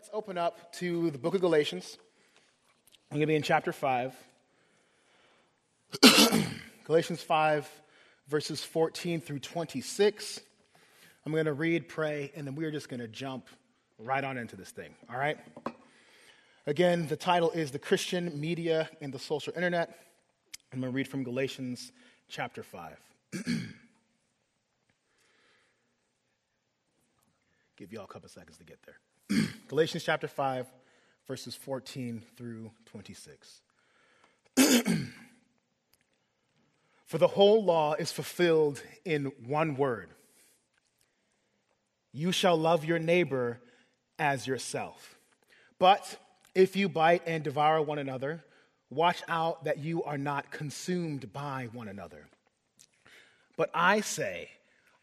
let's open up to the book of Galatians. I'm going to be in chapter 5. Galatians 5, verses 14 through 26. I'm going to read, pray, and then we're just going to jump right on into this thing, all right? Again, the title is The Christian Media and the Social Internet. I'm going to read from Galatians chapter 5. Give y'all a couple seconds to get there. Galatians chapter 5, verses 14 through 26. For the whole law is fulfilled in one word You shall love your neighbor as yourself. But if you bite and devour one another, watch out that you are not consumed by one another. But I say,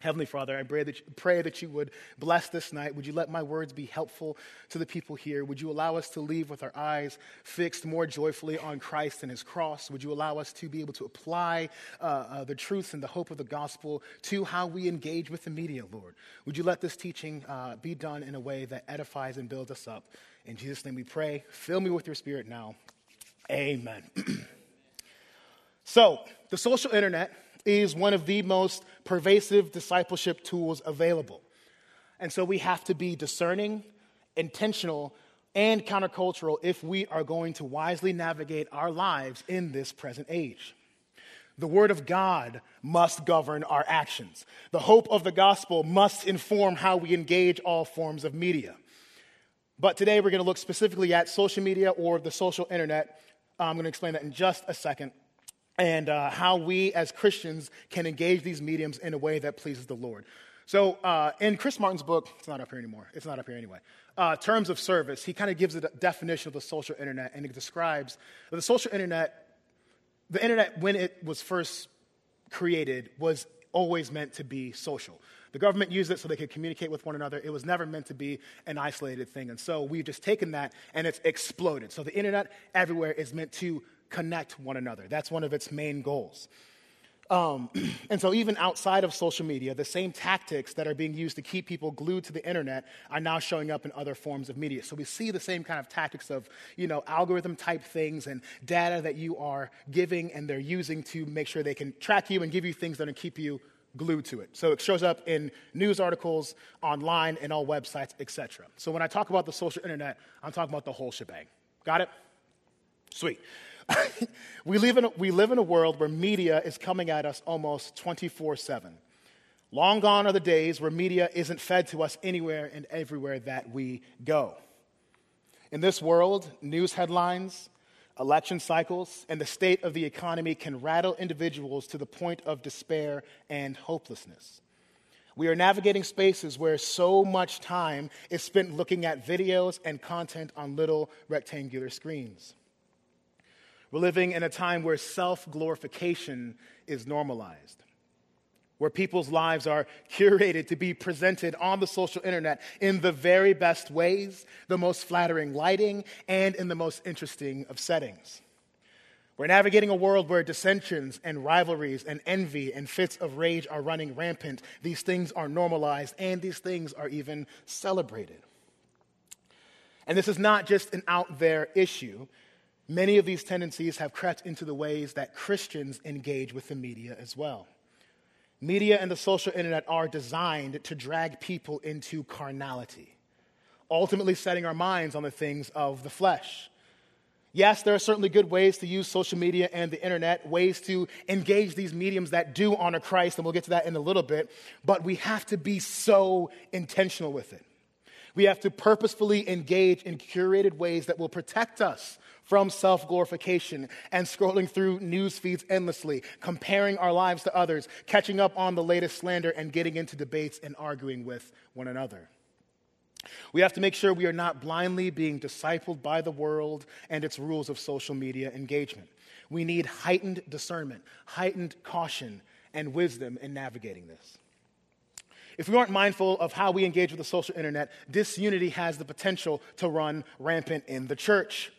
Heavenly Father, I pray that, you, pray that you would bless this night. Would you let my words be helpful to the people here? Would you allow us to leave with our eyes fixed more joyfully on Christ and his cross? Would you allow us to be able to apply uh, uh, the truth and the hope of the gospel to how we engage with the media, Lord? Would you let this teaching uh, be done in a way that edifies and builds us up? In Jesus' name we pray. Fill me with your spirit now. Amen. so, the social internet is one of the most pervasive discipleship tools available. And so we have to be discerning, intentional, and countercultural if we are going to wisely navigate our lives in this present age. The Word of God must govern our actions. The hope of the gospel must inform how we engage all forms of media. But today we're going to look specifically at social media or the social internet. I'm going to explain that in just a second and uh, how we as Christians can engage these mediums in a way that pleases the Lord. So, uh, in Chris Martin's book, it's not up here anymore. It's not up here anyway. Uh, Terms of Service, he kind of gives a definition of the social internet, and he describes the social internet, the internet, when it was first created, was always meant to be social. The government used it so they could communicate with one another. It was never meant to be an isolated thing. And so we've just taken that and it's exploded. So the internet everywhere is meant to connect one another. That's one of its main goals. Um, and so, even outside of social media, the same tactics that are being used to keep people glued to the internet are now showing up in other forms of media. So, we see the same kind of tactics of, you know, algorithm type things and data that you are giving and they're using to make sure they can track you and give you things that are keep you glued to it. So, it shows up in news articles, online, and all websites, etc. So, when I talk about the social internet, I'm talking about the whole shebang. Got it? Sweet. we, live in a, we live in a world where media is coming at us almost 24 7. Long gone are the days where media isn't fed to us anywhere and everywhere that we go. In this world, news headlines, election cycles, and the state of the economy can rattle individuals to the point of despair and hopelessness. We are navigating spaces where so much time is spent looking at videos and content on little rectangular screens. We're living in a time where self glorification is normalized, where people's lives are curated to be presented on the social internet in the very best ways, the most flattering lighting, and in the most interesting of settings. We're navigating a world where dissensions and rivalries and envy and fits of rage are running rampant. These things are normalized and these things are even celebrated. And this is not just an out there issue. Many of these tendencies have crept into the ways that Christians engage with the media as well. Media and the social internet are designed to drag people into carnality, ultimately setting our minds on the things of the flesh. Yes, there are certainly good ways to use social media and the internet, ways to engage these mediums that do honor Christ, and we'll get to that in a little bit, but we have to be so intentional with it. We have to purposefully engage in curated ways that will protect us from self glorification and scrolling through news feeds endlessly, comparing our lives to others, catching up on the latest slander, and getting into debates and arguing with one another. We have to make sure we are not blindly being discipled by the world and its rules of social media engagement. We need heightened discernment, heightened caution, and wisdom in navigating this. If we aren't mindful of how we engage with the social internet, disunity has the potential to run rampant in the church.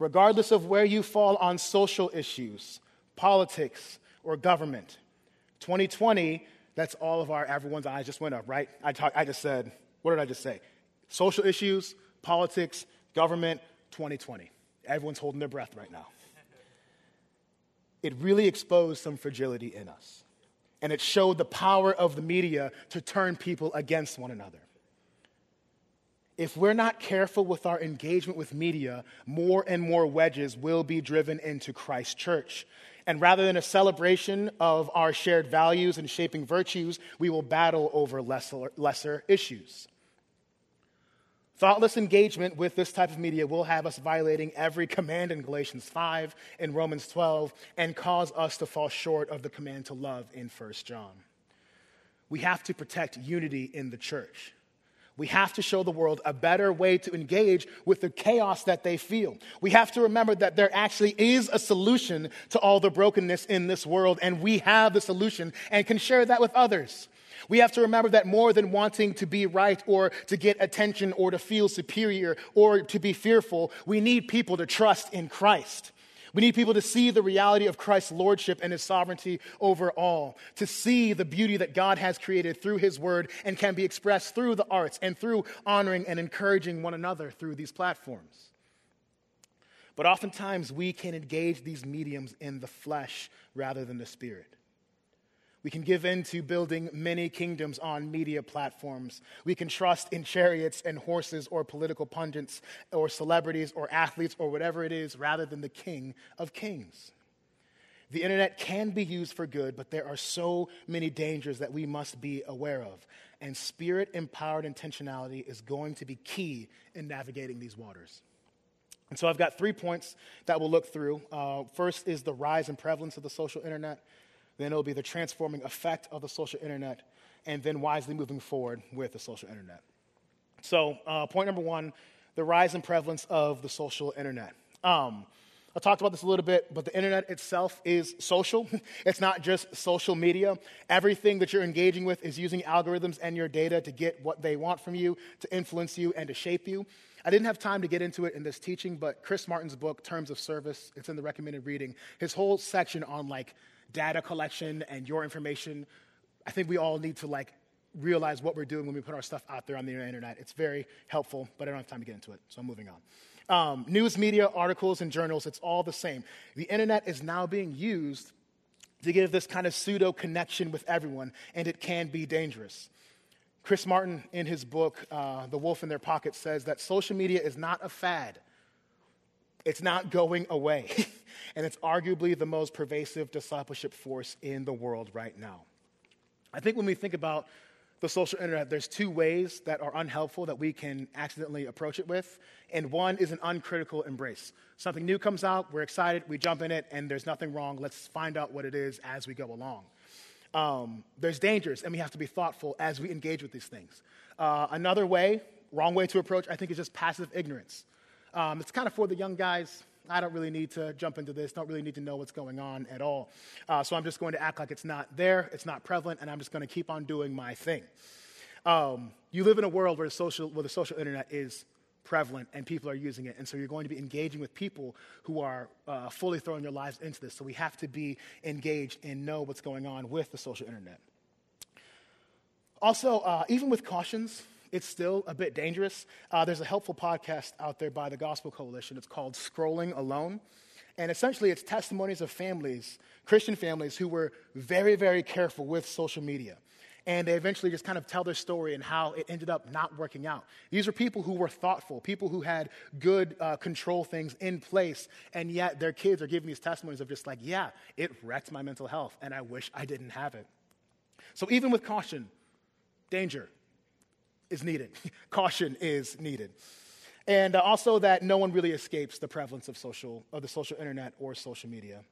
Regardless of where you fall on social issues, politics, or government, 2020, that's all of our, everyone's eyes just went up, right? I, talk, I just said, what did I just say? Social issues, politics, government, 2020. Everyone's holding their breath right now. It really exposed some fragility in us. And it showed the power of the media to turn people against one another. If we're not careful with our engagement with media, more and more wedges will be driven into Christ's church. And rather than a celebration of our shared values and shaping virtues, we will battle over lesser, lesser issues. Thoughtless engagement with this type of media will have us violating every command in Galatians 5 and Romans 12 and cause us to fall short of the command to love in 1 John. We have to protect unity in the church. We have to show the world a better way to engage with the chaos that they feel. We have to remember that there actually is a solution to all the brokenness in this world, and we have the solution and can share that with others. We have to remember that more than wanting to be right or to get attention or to feel superior or to be fearful, we need people to trust in Christ. We need people to see the reality of Christ's lordship and his sovereignty over all, to see the beauty that God has created through his word and can be expressed through the arts and through honoring and encouraging one another through these platforms. But oftentimes we can engage these mediums in the flesh rather than the spirit. We can give in to building many kingdoms on media platforms. We can trust in chariots and horses or political pundits or celebrities or athletes or whatever it is rather than the King of Kings. The internet can be used for good, but there are so many dangers that we must be aware of. And spirit empowered intentionality is going to be key in navigating these waters. And so I've got three points that we'll look through. Uh, first is the rise and prevalence of the social internet. Then it'll be the transforming effect of the social internet, and then wisely moving forward with the social internet. So, uh, point number one the rise and prevalence of the social internet. Um, I talked about this a little bit, but the internet itself is social. it's not just social media. Everything that you're engaging with is using algorithms and your data to get what they want from you, to influence you, and to shape you. I didn't have time to get into it in this teaching, but Chris Martin's book, Terms of Service, it's in the recommended reading. His whole section on like data collection and your information. I think we all need to like realize what we're doing when we put our stuff out there on the internet. It's very helpful, but I don't have time to get into it, so I'm moving on. Um, news media, articles, and journals, it's all the same. The internet is now being used to give this kind of pseudo connection with everyone, and it can be dangerous. Chris Martin, in his book, uh, The Wolf in Their Pocket, says that social media is not a fad, it's not going away. and it's arguably the most pervasive discipleship force in the world right now. I think when we think about the social internet, there's two ways that are unhelpful that we can accidentally approach it with. And one is an uncritical embrace. Something new comes out, we're excited, we jump in it, and there's nothing wrong. Let's find out what it is as we go along. Um, there's dangers, and we have to be thoughtful as we engage with these things. Uh, another way, wrong way to approach, I think, is just passive ignorance. Um, it's kind of for the young guys. I don't really need to jump into this, don't really need to know what's going on at all. Uh, so I'm just going to act like it's not there, it's not prevalent, and I'm just going to keep on doing my thing. Um, you live in a world where the, social, where the social internet is prevalent and people are using it. And so you're going to be engaging with people who are uh, fully throwing their lives into this. So we have to be engaged and know what's going on with the social internet. Also, uh, even with cautions, it's still a bit dangerous. Uh, there's a helpful podcast out there by the Gospel Coalition. It's called Scrolling Alone. And essentially, it's testimonies of families, Christian families, who were very, very careful with social media. And they eventually just kind of tell their story and how it ended up not working out. These are people who were thoughtful, people who had good uh, control things in place, and yet their kids are giving these testimonies of just like, yeah, it wrecked my mental health, and I wish I didn't have it. So, even with caution, danger is needed. caution is needed. And uh, also that no one really escapes the prevalence of social of the social internet or social media.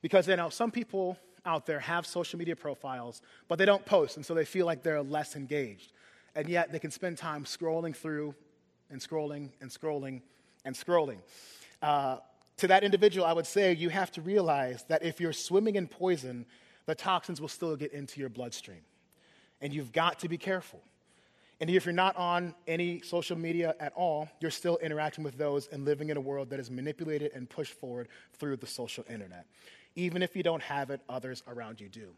Because you know, some people out there have social media profiles, but they don't post, and so they feel like they're less engaged. And yet they can spend time scrolling through and scrolling and scrolling and scrolling. Uh, to that individual, I would say you have to realize that if you're swimming in poison, the toxins will still get into your bloodstream. And you've got to be careful. And if you're not on any social media at all, you're still interacting with those and living in a world that is manipulated and pushed forward through the social internet. Even if you don't have it, others around you do.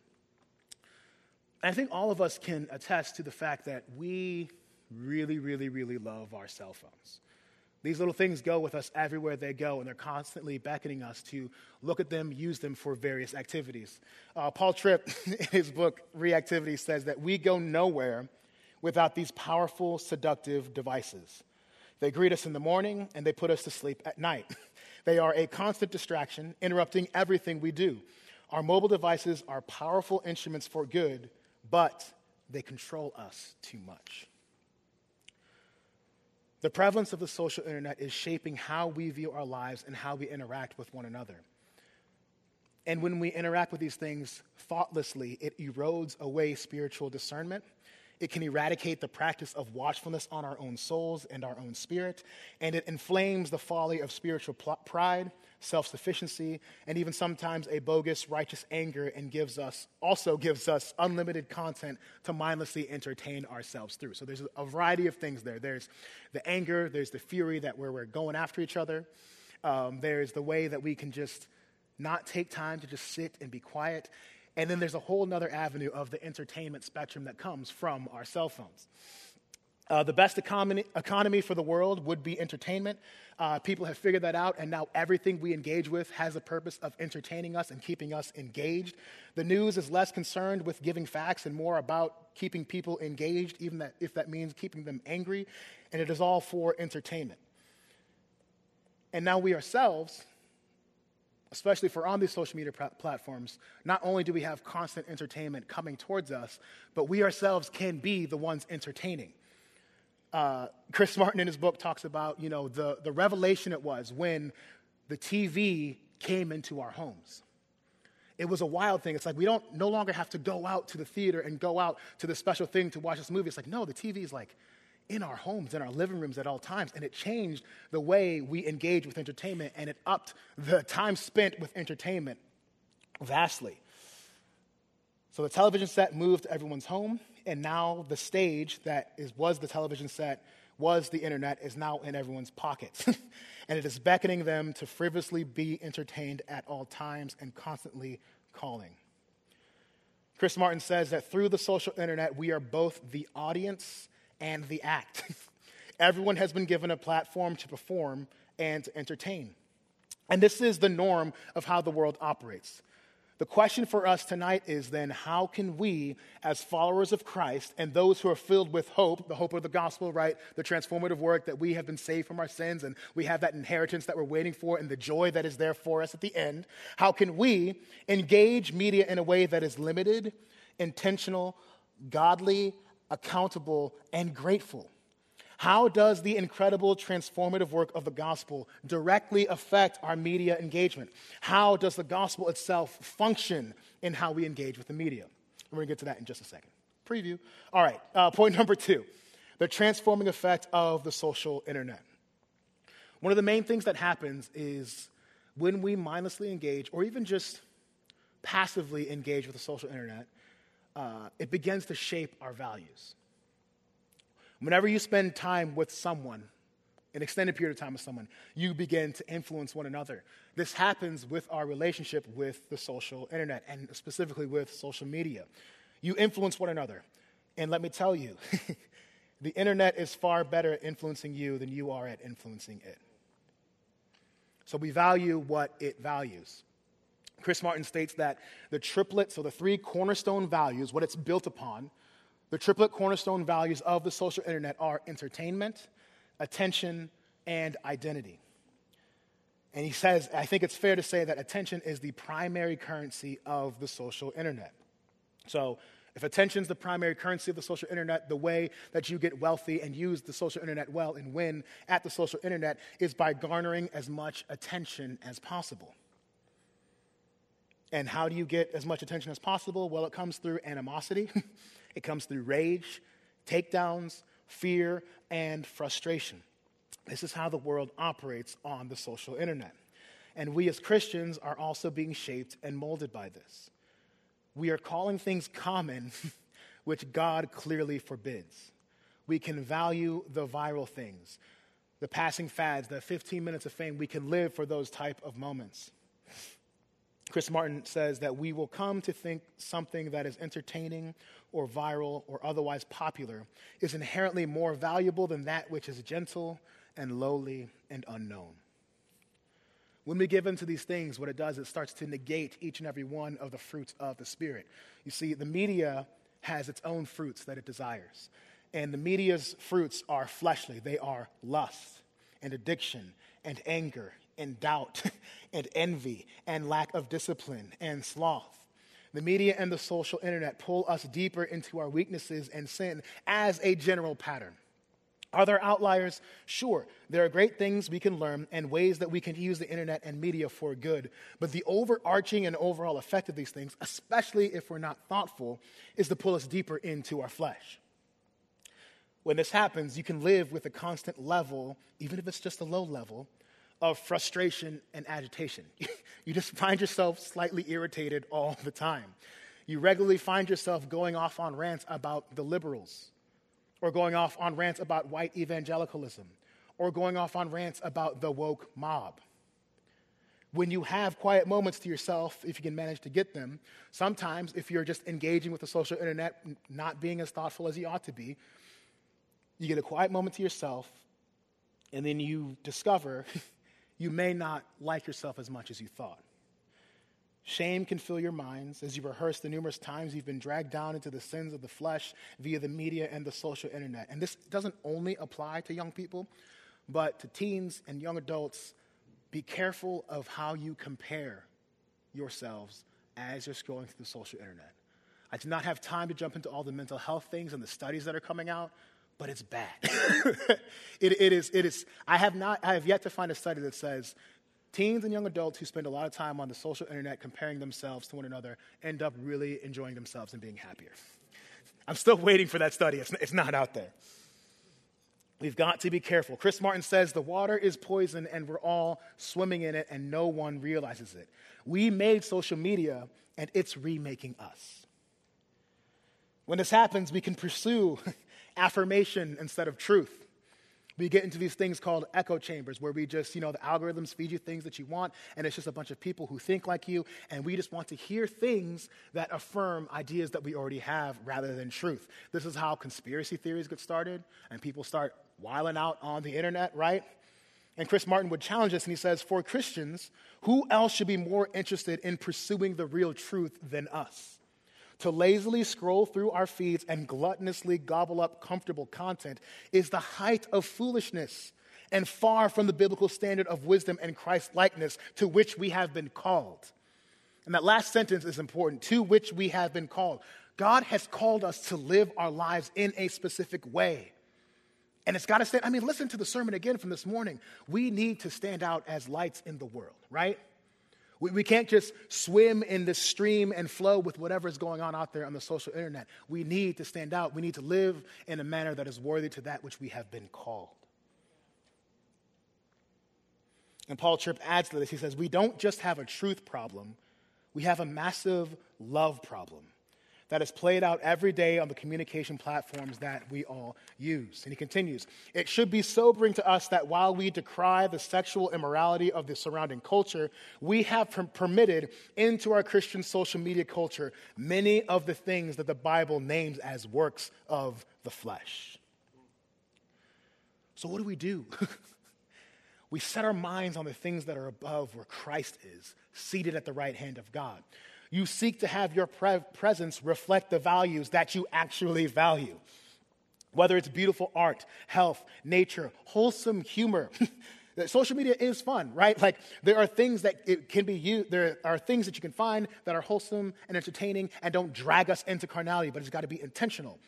And I think all of us can attest to the fact that we really, really, really love our cell phones. These little things go with us everywhere they go, and they're constantly beckoning us to look at them, use them for various activities. Uh, Paul Tripp, in his book Reactivity, says that we go nowhere without these powerful, seductive devices. They greet us in the morning and they put us to sleep at night. They are a constant distraction, interrupting everything we do. Our mobile devices are powerful instruments for good, but they control us too much. The prevalence of the social internet is shaping how we view our lives and how we interact with one another. And when we interact with these things thoughtlessly, it erodes away spiritual discernment it can eradicate the practice of watchfulness on our own souls and our own spirit. And it inflames the folly of spiritual pride, self sufficiency, and even sometimes a bogus righteous anger, and gives us, also gives us unlimited content to mindlessly entertain ourselves through. So there's a variety of things there. There's the anger, there's the fury that where we're going after each other, um, there's the way that we can just not take time to just sit and be quiet. And then there's a whole other avenue of the entertainment spectrum that comes from our cell phones. Uh, the best economy, economy for the world would be entertainment. Uh, people have figured that out, and now everything we engage with has a purpose of entertaining us and keeping us engaged. The news is less concerned with giving facts and more about keeping people engaged, even that, if that means keeping them angry, and it is all for entertainment. And now we ourselves especially for on these social media platforms, not only do we have constant entertainment coming towards us, but we ourselves can be the ones entertaining. Uh, Chris Martin in his book talks about, you know, the, the revelation it was when the TV came into our homes. It was a wild thing. It's like we don't no longer have to go out to the theater and go out to the special thing to watch this movie. It's like, no, the TV is like in our homes, in our living rooms at all times. And it changed the way we engage with entertainment and it upped the time spent with entertainment vastly. So the television set moved to everyone's home, and now the stage that is, was the television set, was the internet, is now in everyone's pockets. and it is beckoning them to frivolously be entertained at all times and constantly calling. Chris Martin says that through the social internet, we are both the audience and the act. Everyone has been given a platform to perform and to entertain. And this is the norm of how the world operates. The question for us tonight is then how can we, as followers of Christ and those who are filled with hope, the hope of the gospel, right? The transformative work that we have been saved from our sins and we have that inheritance that we're waiting for and the joy that is there for us at the end. How can we engage media in a way that is limited, intentional, godly, accountable, and grateful. How does the incredible transformative work of the gospel directly affect our media engagement? How does the gospel itself function in how we engage with the media? We're going to get to that in just a second. Preview. All right, uh, point number two the transforming effect of the social internet. One of the main things that happens is when we mindlessly engage, or even just passively engage with the social internet, uh, it begins to shape our values. Whenever you spend time with someone, an extended period of time with someone, you begin to influence one another. This happens with our relationship with the social internet and specifically with social media. You influence one another. And let me tell you, the internet is far better at influencing you than you are at influencing it. So we value what it values. Chris Martin states that the triplet, so the three cornerstone values, what it's built upon, the triplet cornerstone values of the social internet are entertainment, attention, and identity. And he says, I think it's fair to say that attention is the primary currency of the social internet. So, if attention is the primary currency of the social internet, the way that you get wealthy and use the social internet well and win at the social internet is by garnering as much attention as possible. And how do you get as much attention as possible? Well, it comes through animosity, it comes through rage, takedowns, fear, and frustration. This is how the world operates on the social internet. And we as Christians are also being shaped and molded by this. We are calling things common, which God clearly forbids. We can value the viral things, the passing fads, the 15 minutes of fame. We can live for those type of moments. Chris Martin says that we will come to think something that is entertaining or viral or otherwise popular is inherently more valuable than that which is gentle and lowly and unknown. When we give in to these things, what it does, it starts to negate each and every one of the fruits of the Spirit. You see, the media has its own fruits that it desires. And the media's fruits are fleshly, they are lust and addiction and anger and doubt and envy and lack of discipline and sloth. The media and the social internet pull us deeper into our weaknesses and sin as a general pattern. Are there outliers? Sure. There are great things we can learn and ways that we can use the internet and media for good. But the overarching and overall effect of these things, especially if we're not thoughtful, is to pull us deeper into our flesh. When this happens, you can live with a constant level, even if it's just a low level, of frustration and agitation. you just find yourself slightly irritated all the time. You regularly find yourself going off on rants about the liberals, or going off on rants about white evangelicalism, or going off on rants about the woke mob. When you have quiet moments to yourself, if you can manage to get them, sometimes if you're just engaging with the social internet, not being as thoughtful as you ought to be, you get a quiet moment to yourself, and then you discover you may not like yourself as much as you thought. Shame can fill your minds as you rehearse the numerous times you've been dragged down into the sins of the flesh via the media and the social internet. And this doesn't only apply to young people, but to teens and young adults. Be careful of how you compare yourselves as you're scrolling through the social internet. I do not have time to jump into all the mental health things and the studies that are coming out, but it's bad. it, it, is, it is, I have not, I have yet to find a study that says teens and young adults who spend a lot of time on the social internet comparing themselves to one another end up really enjoying themselves and being happier. I'm still waiting for that study. It's, it's not out there. We've got to be careful. Chris Martin says the water is poison and we're all swimming in it and no one realizes it. We made social media and it's remaking us. When this happens, we can pursue affirmation instead of truth. We get into these things called echo chambers where we just, you know, the algorithms feed you things that you want, and it's just a bunch of people who think like you, and we just want to hear things that affirm ideas that we already have rather than truth. This is how conspiracy theories get started, and people start wiling out on the internet, right? And Chris Martin would challenge us, and he says, For Christians, who else should be more interested in pursuing the real truth than us? To lazily scroll through our feeds and gluttonously gobble up comfortable content is the height of foolishness and far from the biblical standard of wisdom and Christ likeness to which we have been called. And that last sentence is important to which we have been called. God has called us to live our lives in a specific way. And it's got to stand. I mean, listen to the sermon again from this morning. We need to stand out as lights in the world, right? We, we can't just swim in the stream and flow with whatever is going on out there on the social internet. We need to stand out. We need to live in a manner that is worthy to that which we have been called. And Paul Tripp adds to this. He says, We don't just have a truth problem, we have a massive love problem. That is played out every day on the communication platforms that we all use. And he continues It should be sobering to us that while we decry the sexual immorality of the surrounding culture, we have per- permitted into our Christian social media culture many of the things that the Bible names as works of the flesh. So, what do we do? we set our minds on the things that are above where Christ is, seated at the right hand of God. You seek to have your pre- presence reflect the values that you actually value. Whether it's beautiful art, health, nature, wholesome humor. Social media is fun, right? Like there are things that it can be used, there are things that you can find that are wholesome and entertaining and don't drag us into carnality, but it's got to be intentional.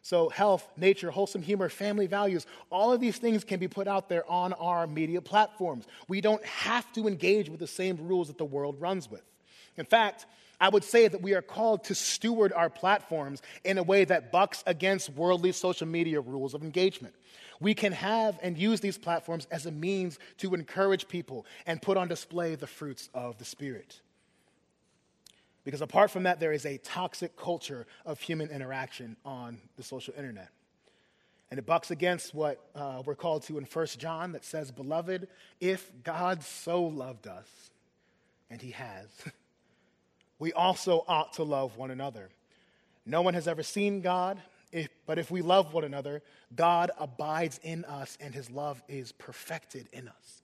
So, health, nature, wholesome humor, family values, all of these things can be put out there on our media platforms. We don't have to engage with the same rules that the world runs with. In fact, I would say that we are called to steward our platforms in a way that bucks against worldly social media rules of engagement. We can have and use these platforms as a means to encourage people and put on display the fruits of the Spirit. Because apart from that, there is a toxic culture of human interaction on the social internet. And it bucks against what uh, we're called to in 1 John that says, Beloved, if God so loved us, and he has, we also ought to love one another. No one has ever seen God, but if we love one another, God abides in us and his love is perfected in us.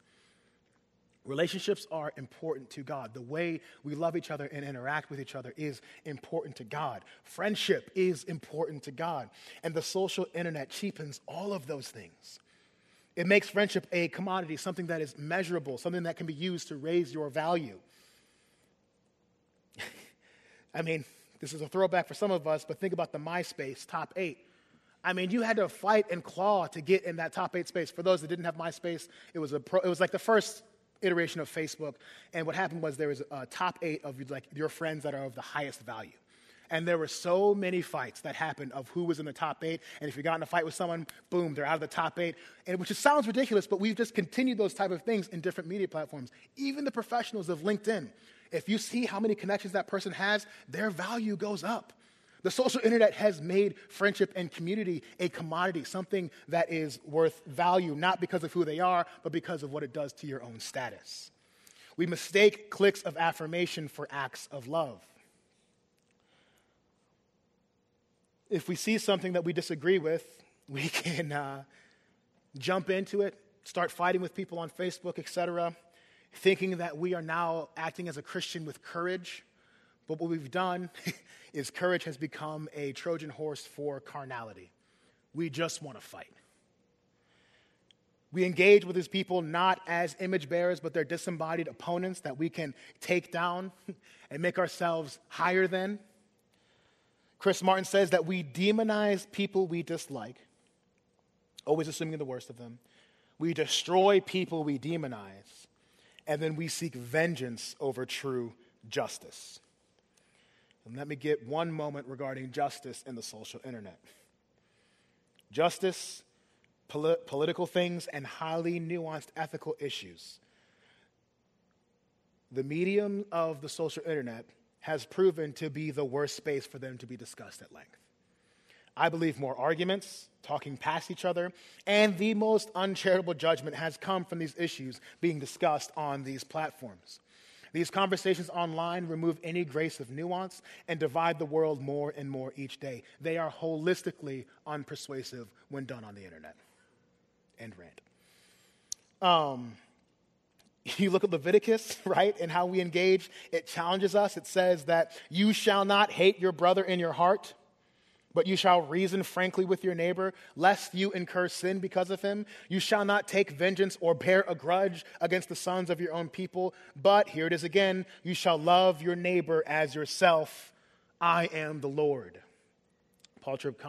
Relationships are important to God. The way we love each other and interact with each other is important to God. Friendship is important to God. And the social internet cheapens all of those things. It makes friendship a commodity, something that is measurable, something that can be used to raise your value. I mean, this is a throwback for some of us, but think about the MySpace top eight. I mean, you had to fight and claw to get in that top eight space. For those that didn't have MySpace, it was, a pro, it was like the first iteration of Facebook. And what happened was there was a top eight of like your friends that are of the highest value. And there were so many fights that happened of who was in the top eight. And if you got in a fight with someone, boom, they're out of the top eight. And which just sounds ridiculous, but we've just continued those type of things in different media platforms. Even the professionals of LinkedIn if you see how many connections that person has, their value goes up. The social internet has made friendship and community a commodity, something that is worth value, not because of who they are, but because of what it does to your own status. We mistake clicks of affirmation for acts of love. If we see something that we disagree with, we can uh, jump into it, start fighting with people on Facebook, etc thinking that we are now acting as a Christian with courage. But what we've done is courage has become a Trojan horse for carnality. We just want to fight. We engage with these people not as image bearers, but they're disembodied opponents that we can take down and make ourselves higher than. Chris Martin says that we demonize people we dislike, always assuming the worst of them. We destroy people we demonize and then we seek vengeance over true justice. And let me get one moment regarding justice in the social internet. Justice, polit- political things, and highly nuanced ethical issues. The medium of the social internet has proven to be the worst space for them to be discussed at length. I believe more arguments, talking past each other, and the most uncharitable judgment has come from these issues being discussed on these platforms. These conversations online remove any grace of nuance and divide the world more and more each day. They are holistically unpersuasive when done on the internet. End rant. Um, you look at Leviticus, right, and how we engage, it challenges us. It says that you shall not hate your brother in your heart. But you shall reason frankly with your neighbor, lest you incur sin because of him. You shall not take vengeance or bear a grudge against the sons of your own people. But, here it is again, you shall love your neighbor as yourself. I am the Lord. Paul Tripp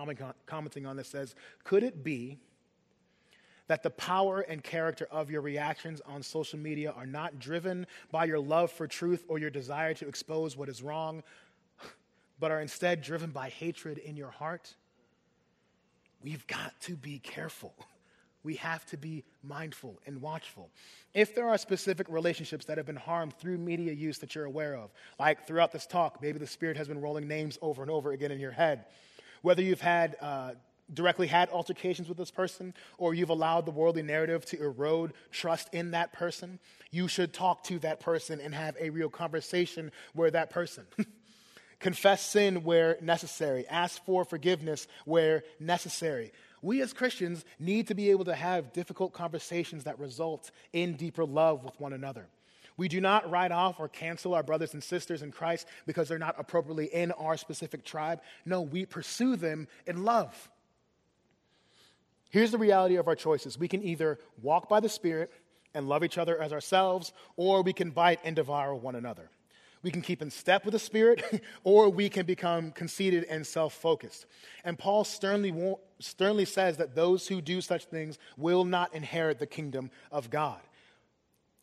commenting on this says, Could it be that the power and character of your reactions on social media are not driven by your love for truth or your desire to expose what is wrong, but are instead driven by hatred in your heart, we've got to be careful. we have to be mindful and watchful. If there are specific relationships that have been harmed through media use that you're aware of, like throughout this talk, maybe the Spirit has been rolling names over and over again in your head, whether you've had uh, directly had altercations with this person or you've allowed the worldly narrative to erode trust in that person, you should talk to that person and have a real conversation with that person. Confess sin where necessary. Ask for forgiveness where necessary. We as Christians need to be able to have difficult conversations that result in deeper love with one another. We do not write off or cancel our brothers and sisters in Christ because they're not appropriately in our specific tribe. No, we pursue them in love. Here's the reality of our choices we can either walk by the Spirit and love each other as ourselves, or we can bite and devour one another. We can keep in step with the Spirit, or we can become conceited and self focused. And Paul sternly, sternly says that those who do such things will not inherit the kingdom of God.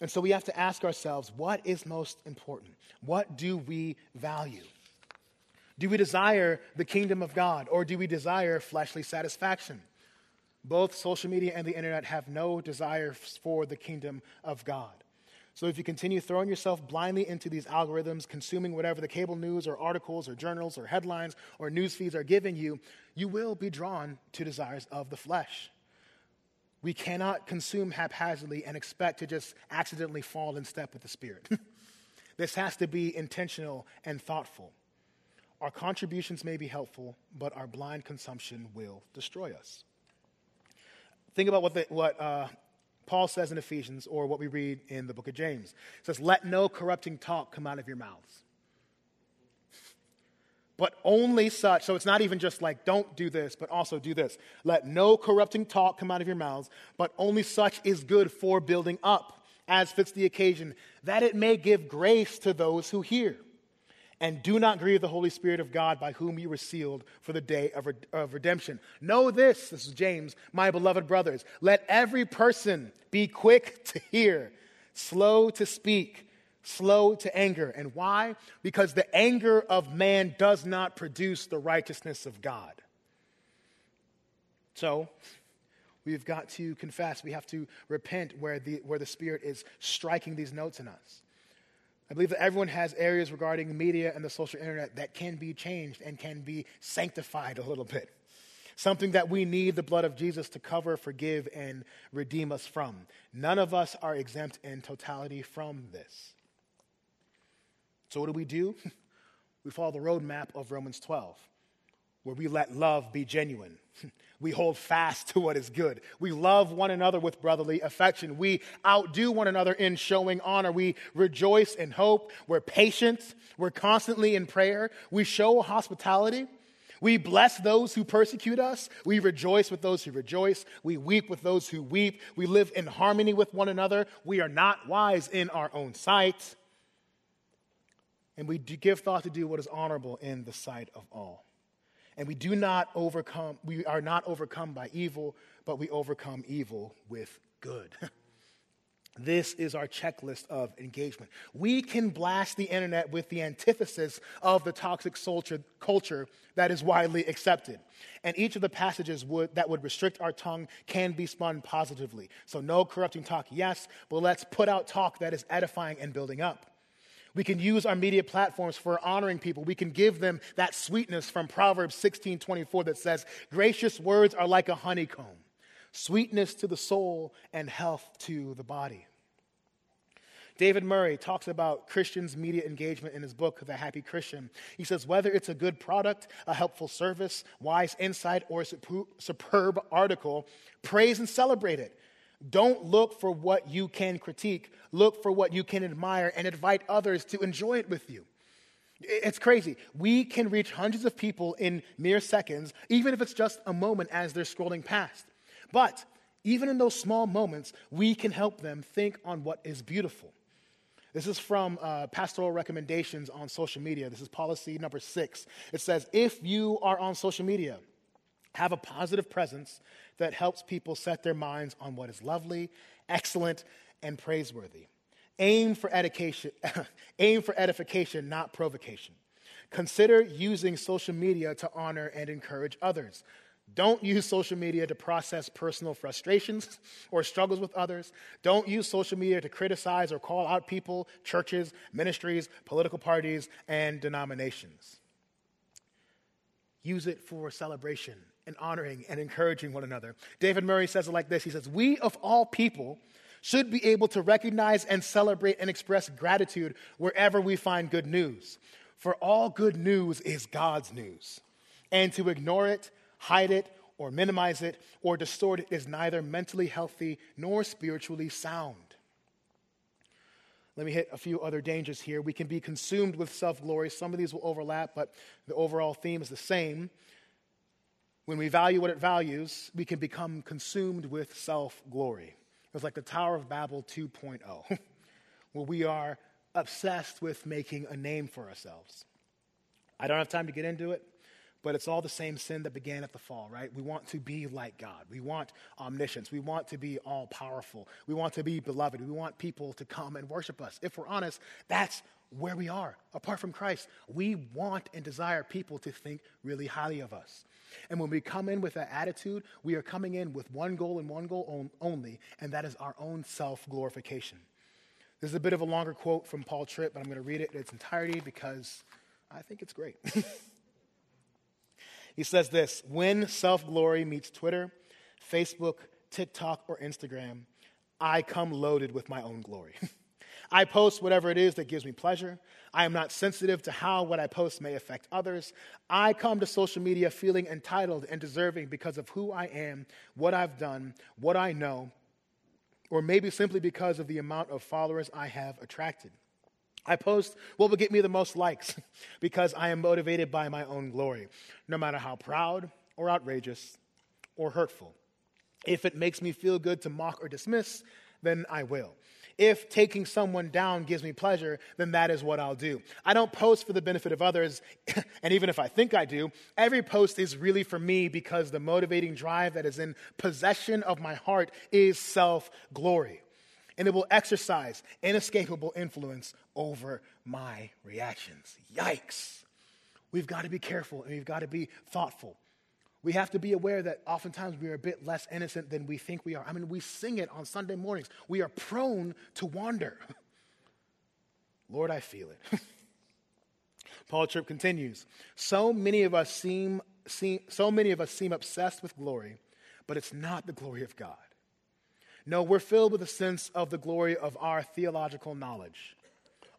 And so we have to ask ourselves what is most important? What do we value? Do we desire the kingdom of God, or do we desire fleshly satisfaction? Both social media and the internet have no desire for the kingdom of God. So if you continue throwing yourself blindly into these algorithms, consuming whatever the cable news or articles or journals or headlines or news feeds are giving you, you will be drawn to desires of the flesh. We cannot consume haphazardly and expect to just accidentally fall in step with the Spirit. this has to be intentional and thoughtful. Our contributions may be helpful, but our blind consumption will destroy us. Think about what, the, what uh, Paul says in Ephesians, or what we read in the book of James. It says, Let no corrupting talk come out of your mouths. But only such, so it's not even just like, don't do this, but also do this. Let no corrupting talk come out of your mouths, but only such is good for building up, as fits the occasion, that it may give grace to those who hear and do not grieve the Holy Spirit of God by whom you were sealed for the day of, of redemption. Know this, this is James, my beloved brothers. Let every person be quick to hear, slow to speak, slow to anger. And why? Because the anger of man does not produce the righteousness of God. So, we've got to confess, we have to repent where the, where the Spirit is striking these notes in us. I believe that everyone has areas regarding the media and the social internet that can be changed and can be sanctified a little bit. Something that we need the blood of Jesus to cover, forgive, and redeem us from. None of us are exempt in totality from this. So, what do we do? We follow the roadmap of Romans 12 where we let love be genuine. We hold fast to what is good. We love one another with brotherly affection. We outdo one another in showing honor. We rejoice in hope. We're patient. We're constantly in prayer. We show hospitality. We bless those who persecute us. We rejoice with those who rejoice. We weep with those who weep. We live in harmony with one another. We are not wise in our own sight. And we give thought to do what is honorable in the sight of all. And we do not overcome, we are not overcome by evil, but we overcome evil with good. This is our checklist of engagement. We can blast the internet with the antithesis of the toxic culture that is widely accepted. And each of the passages would, that would restrict our tongue can be spun positively. So, no corrupting talk, yes, but let's put out talk that is edifying and building up. We can use our media platforms for honoring people. We can give them that sweetness from Proverbs 16 24 that says, Gracious words are like a honeycomb, sweetness to the soul and health to the body. David Murray talks about Christians' media engagement in his book, The Happy Christian. He says, whether it's a good product, a helpful service, wise insight, or a superb article, praise and celebrate it. Don't look for what you can critique, look for what you can admire and invite others to enjoy it with you. It's crazy. We can reach hundreds of people in mere seconds, even if it's just a moment as they're scrolling past. But even in those small moments, we can help them think on what is beautiful. This is from uh, pastoral recommendations on social media. This is policy number six. It says if you are on social media, have a positive presence that helps people set their minds on what is lovely, excellent, and praiseworthy. Aim for aim for edification, not provocation. Consider using social media to honor and encourage others. Don't use social media to process personal frustrations or struggles with others. Don't use social media to criticize or call out people, churches, ministries, political parties, and denominations. Use it for celebration and honoring and encouraging one another. David Murray says it like this He says, We of all people should be able to recognize and celebrate and express gratitude wherever we find good news. For all good news is God's news. And to ignore it, hide it, or minimize it, or distort it is neither mentally healthy nor spiritually sound. Let me hit a few other dangers here. We can be consumed with self glory. Some of these will overlap, but the overall theme is the same. When we value what it values, we can become consumed with self glory. It's like the Tower of Babel 2.0, where we are obsessed with making a name for ourselves. I don't have time to get into it, but it's all the same sin that began at the fall, right? We want to be like God. We want omniscience. We want to be all powerful. We want to be beloved. We want people to come and worship us. If we're honest, that's where we are. Apart from Christ, we want and desire people to think really highly of us. And when we come in with that attitude, we are coming in with one goal and one goal only, and that is our own self glorification. This is a bit of a longer quote from Paul Tripp, but I'm going to read it in its entirety because I think it's great. he says this When self glory meets Twitter, Facebook, TikTok, or Instagram, I come loaded with my own glory. I post whatever it is that gives me pleasure. I am not sensitive to how what I post may affect others. I come to social media feeling entitled and deserving because of who I am, what I've done, what I know, or maybe simply because of the amount of followers I have attracted. I post what will get me the most likes because I am motivated by my own glory, no matter how proud or outrageous or hurtful. If it makes me feel good to mock or dismiss, then I will. If taking someone down gives me pleasure, then that is what I'll do. I don't post for the benefit of others, and even if I think I do, every post is really for me because the motivating drive that is in possession of my heart is self glory. And it will exercise inescapable influence over my reactions. Yikes. We've got to be careful and we've got to be thoughtful. We have to be aware that oftentimes we are a bit less innocent than we think we are. I mean, we sing it on Sunday mornings. We are prone to wander. Lord, I feel it. Paul Tripp continues So many of us seem, seem, so many of us seem obsessed with glory, but it's not the glory of God. No, we're filled with a sense of the glory of our theological knowledge,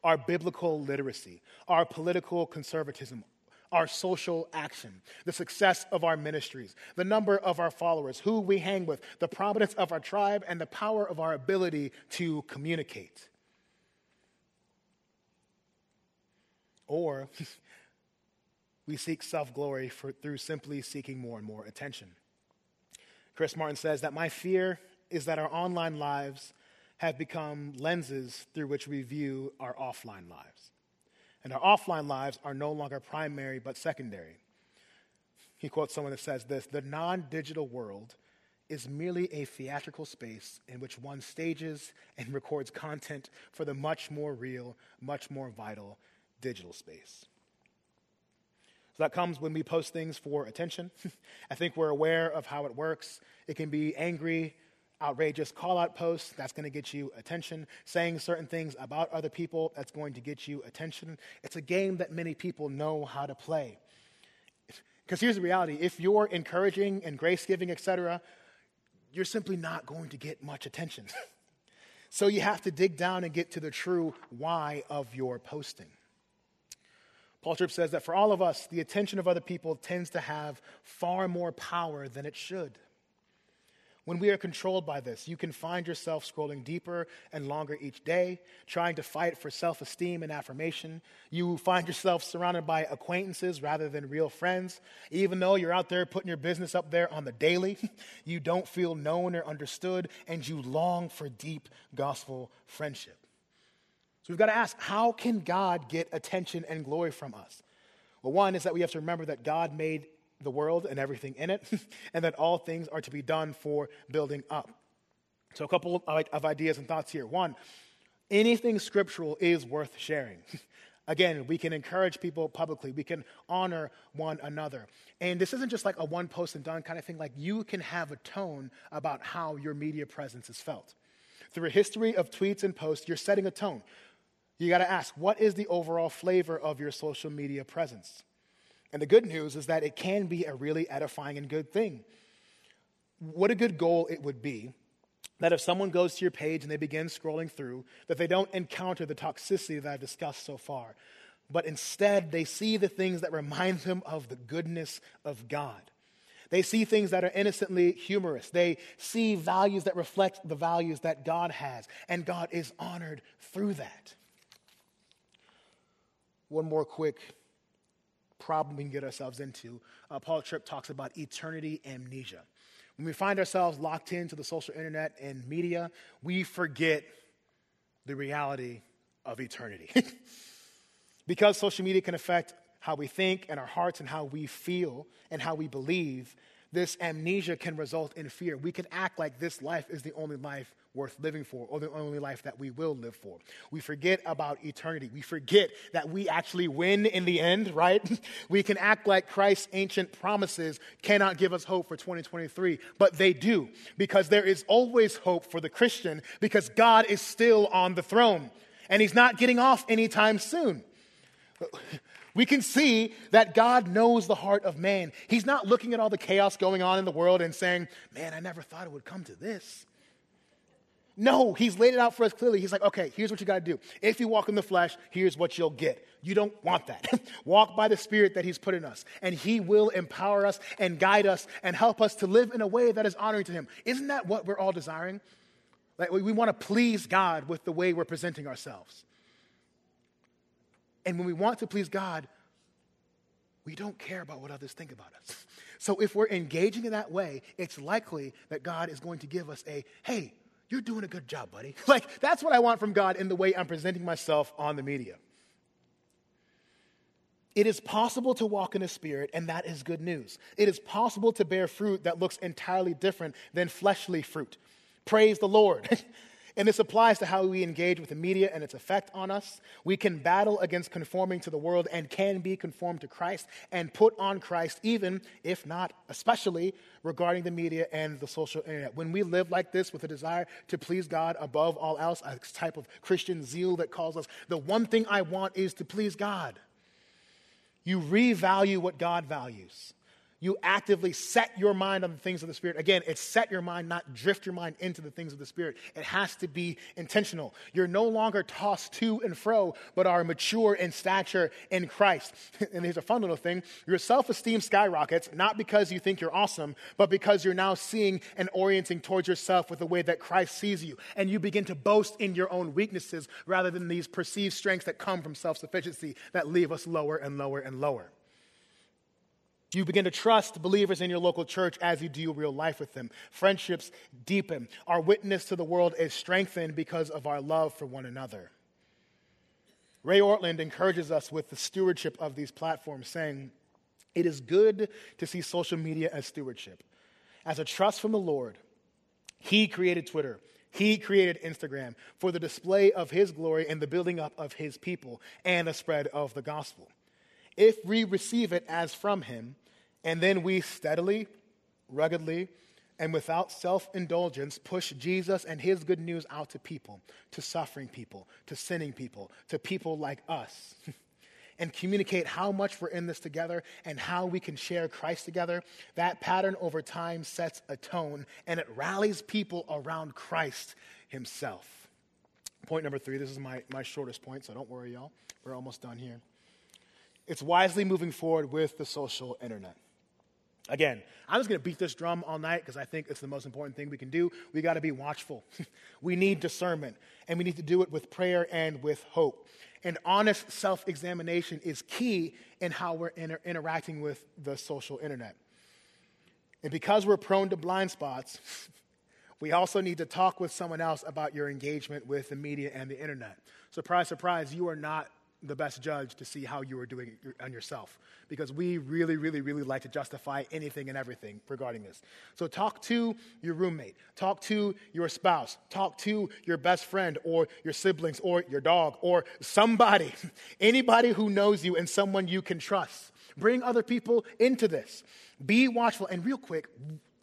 our biblical literacy, our political conservatism, our social action, the success of our ministries, the number of our followers, who we hang with, the prominence of our tribe, and the power of our ability to communicate. Or we seek self glory through simply seeking more and more attention. Chris Martin says that my fear is that our online lives have become lenses through which we view our offline lives and our offline lives are no longer primary but secondary. He quotes someone that says this The non digital world is merely a theatrical space in which one stages and records content for the much more real, much more vital digital space. So that comes when we post things for attention. I think we're aware of how it works. It can be angry, outrageous call out posts, that's going to get you attention. Saying certain things about other people, that's going to get you attention. It's a game that many people know how to play. Because here's the reality if you're encouraging and grace giving, etc., you're simply not going to get much attention. so you have to dig down and get to the true why of your posting. Paul Tripp says that for all of us, the attention of other people tends to have far more power than it should. When we are controlled by this, you can find yourself scrolling deeper and longer each day, trying to fight for self esteem and affirmation. You find yourself surrounded by acquaintances rather than real friends. Even though you're out there putting your business up there on the daily, you don't feel known or understood, and you long for deep gospel friendship. So we've got to ask how can God get attention and glory from us? Well, one is that we have to remember that God made the world and everything in it, and that all things are to be done for building up. So, a couple of ideas and thoughts here. One, anything scriptural is worth sharing. Again, we can encourage people publicly. We can honor one another. And this isn't just like a one post and done kind of thing. Like you can have a tone about how your media presence is felt. Through a history of tweets and posts, you're setting a tone. You got to ask, what is the overall flavor of your social media presence? And the good news is that it can be a really edifying and good thing. What a good goal it would be that if someone goes to your page and they begin scrolling through, that they don't encounter the toxicity that I've discussed so far, but instead they see the things that remind them of the goodness of God. They see things that are innocently humorous. They see values that reflect the values that God has, and God is honored through that. One more quick problem we can get ourselves into. Uh, Paul Tripp talks about eternity amnesia. When we find ourselves locked into the social internet and media, we forget the reality of eternity. because social media can affect how we think and our hearts and how we feel and how we believe, this amnesia can result in fear. We can act like this life is the only life worth living for or the only life that we will live for. We forget about eternity. We forget that we actually win in the end, right? we can act like Christ's ancient promises cannot give us hope for 2023, but they do because there is always hope for the Christian because God is still on the throne and he's not getting off anytime soon. We can see that God knows the heart of man. He's not looking at all the chaos going on in the world and saying, Man, I never thought it would come to this. No, he's laid it out for us clearly. He's like, okay, here's what you got to do. If you walk in the flesh, here's what you'll get. You don't want that. walk by the Spirit that he's put in us, and he will empower us and guide us and help us to live in a way that is honoring to him. Isn't that what we're all desiring? Like, we want to please God with the way we're presenting ourselves. And when we want to please God, we don't care about what others think about us. So if we're engaging in that way, it's likely that God is going to give us a, hey, you're doing a good job, buddy. Like, that's what I want from God in the way I'm presenting myself on the media. It is possible to walk in the Spirit, and that is good news. It is possible to bear fruit that looks entirely different than fleshly fruit. Praise the Lord. And this applies to how we engage with the media and its effect on us. We can battle against conforming to the world and can be conformed to Christ and put on Christ, even if not especially regarding the media and the social internet. When we live like this with a desire to please God above all else, a type of Christian zeal that calls us, the one thing I want is to please God. You revalue what God values you actively set your mind on the things of the Spirit. Again, it's set your mind, not drift your mind into the things of the Spirit. It has to be intentional. You're no longer tossed to and fro, but are mature in stature in Christ. and here's a fun little thing your self esteem skyrockets, not because you think you're awesome, but because you're now seeing and orienting towards yourself with the way that Christ sees you. And you begin to boast in your own weaknesses rather than these perceived strengths that come from self sufficiency that leave us lower and lower and lower. You begin to trust believers in your local church as you do real life with them. Friendships deepen. Our witness to the world is strengthened because of our love for one another. Ray Ortlund encourages us with the stewardship of these platforms, saying, It is good to see social media as stewardship. As a trust from the Lord, He created Twitter, He created Instagram for the display of His glory and the building up of His people and the spread of the gospel. If we receive it as from Him, and then we steadily, ruggedly, and without self indulgence push Jesus and his good news out to people, to suffering people, to sinning people, to people like us. and communicate how much we're in this together and how we can share Christ together, that pattern over time sets a tone and it rallies people around Christ himself. Point number three this is my, my shortest point, so don't worry, y'all. We're almost done here. It's wisely moving forward with the social internet. Again, I'm just going to beat this drum all night because I think it's the most important thing we can do. We got to be watchful. we need discernment, and we need to do it with prayer and with hope. And honest self examination is key in how we're inter- interacting with the social internet. And because we're prone to blind spots, we also need to talk with someone else about your engagement with the media and the internet. Surprise, surprise, you are not the best judge to see how you are doing on yourself because we really, really, really like to justify anything and everything regarding this. So talk to your roommate, talk to your spouse, talk to your best friend or your siblings or your dog or somebody, anybody who knows you and someone you can trust. Bring other people into this. Be watchful. And real quick,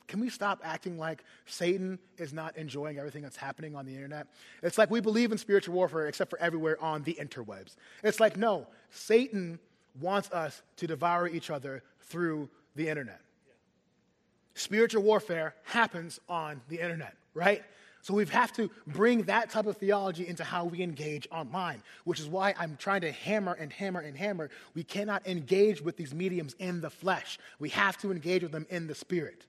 can we stop acting like Satan is not enjoying everything that's happening on the internet? It's like we believe in spiritual warfare except for everywhere on the interwebs. It's like, no, Satan wants us to devour each other through the internet. Spiritual warfare happens on the internet, right? So we have to bring that type of theology into how we engage online, which is why I'm trying to hammer and hammer and hammer. We cannot engage with these mediums in the flesh. We have to engage with them in the spirit.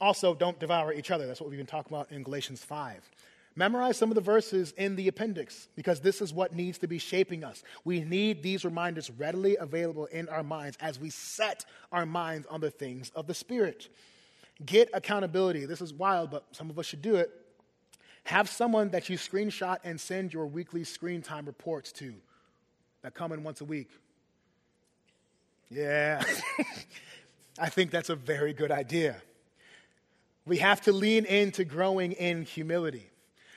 Also, don't devour each other. That's what we've been talking about in Galatians 5. Memorize some of the verses in the appendix because this is what needs to be shaping us. We need these reminders readily available in our minds as we set our minds on the things of the Spirit. Get accountability. This is wild, but some of us should do it. Have someone that you screenshot and send your weekly screen time reports to that come in once a week. Yeah, I think that's a very good idea. We have to lean into growing in humility.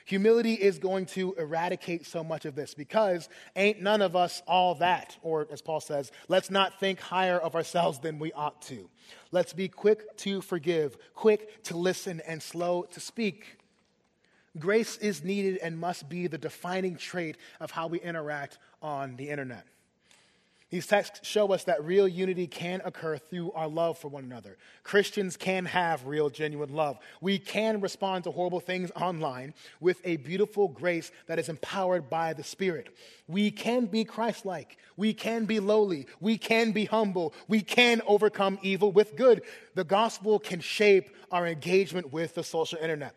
Humility is going to eradicate so much of this because ain't none of us all that. Or, as Paul says, let's not think higher of ourselves than we ought to. Let's be quick to forgive, quick to listen, and slow to speak. Grace is needed and must be the defining trait of how we interact on the internet. These texts show us that real unity can occur through our love for one another. Christians can have real, genuine love. We can respond to horrible things online with a beautiful grace that is empowered by the Spirit. We can be Christ like. We can be lowly. We can be humble. We can overcome evil with good. The gospel can shape our engagement with the social internet.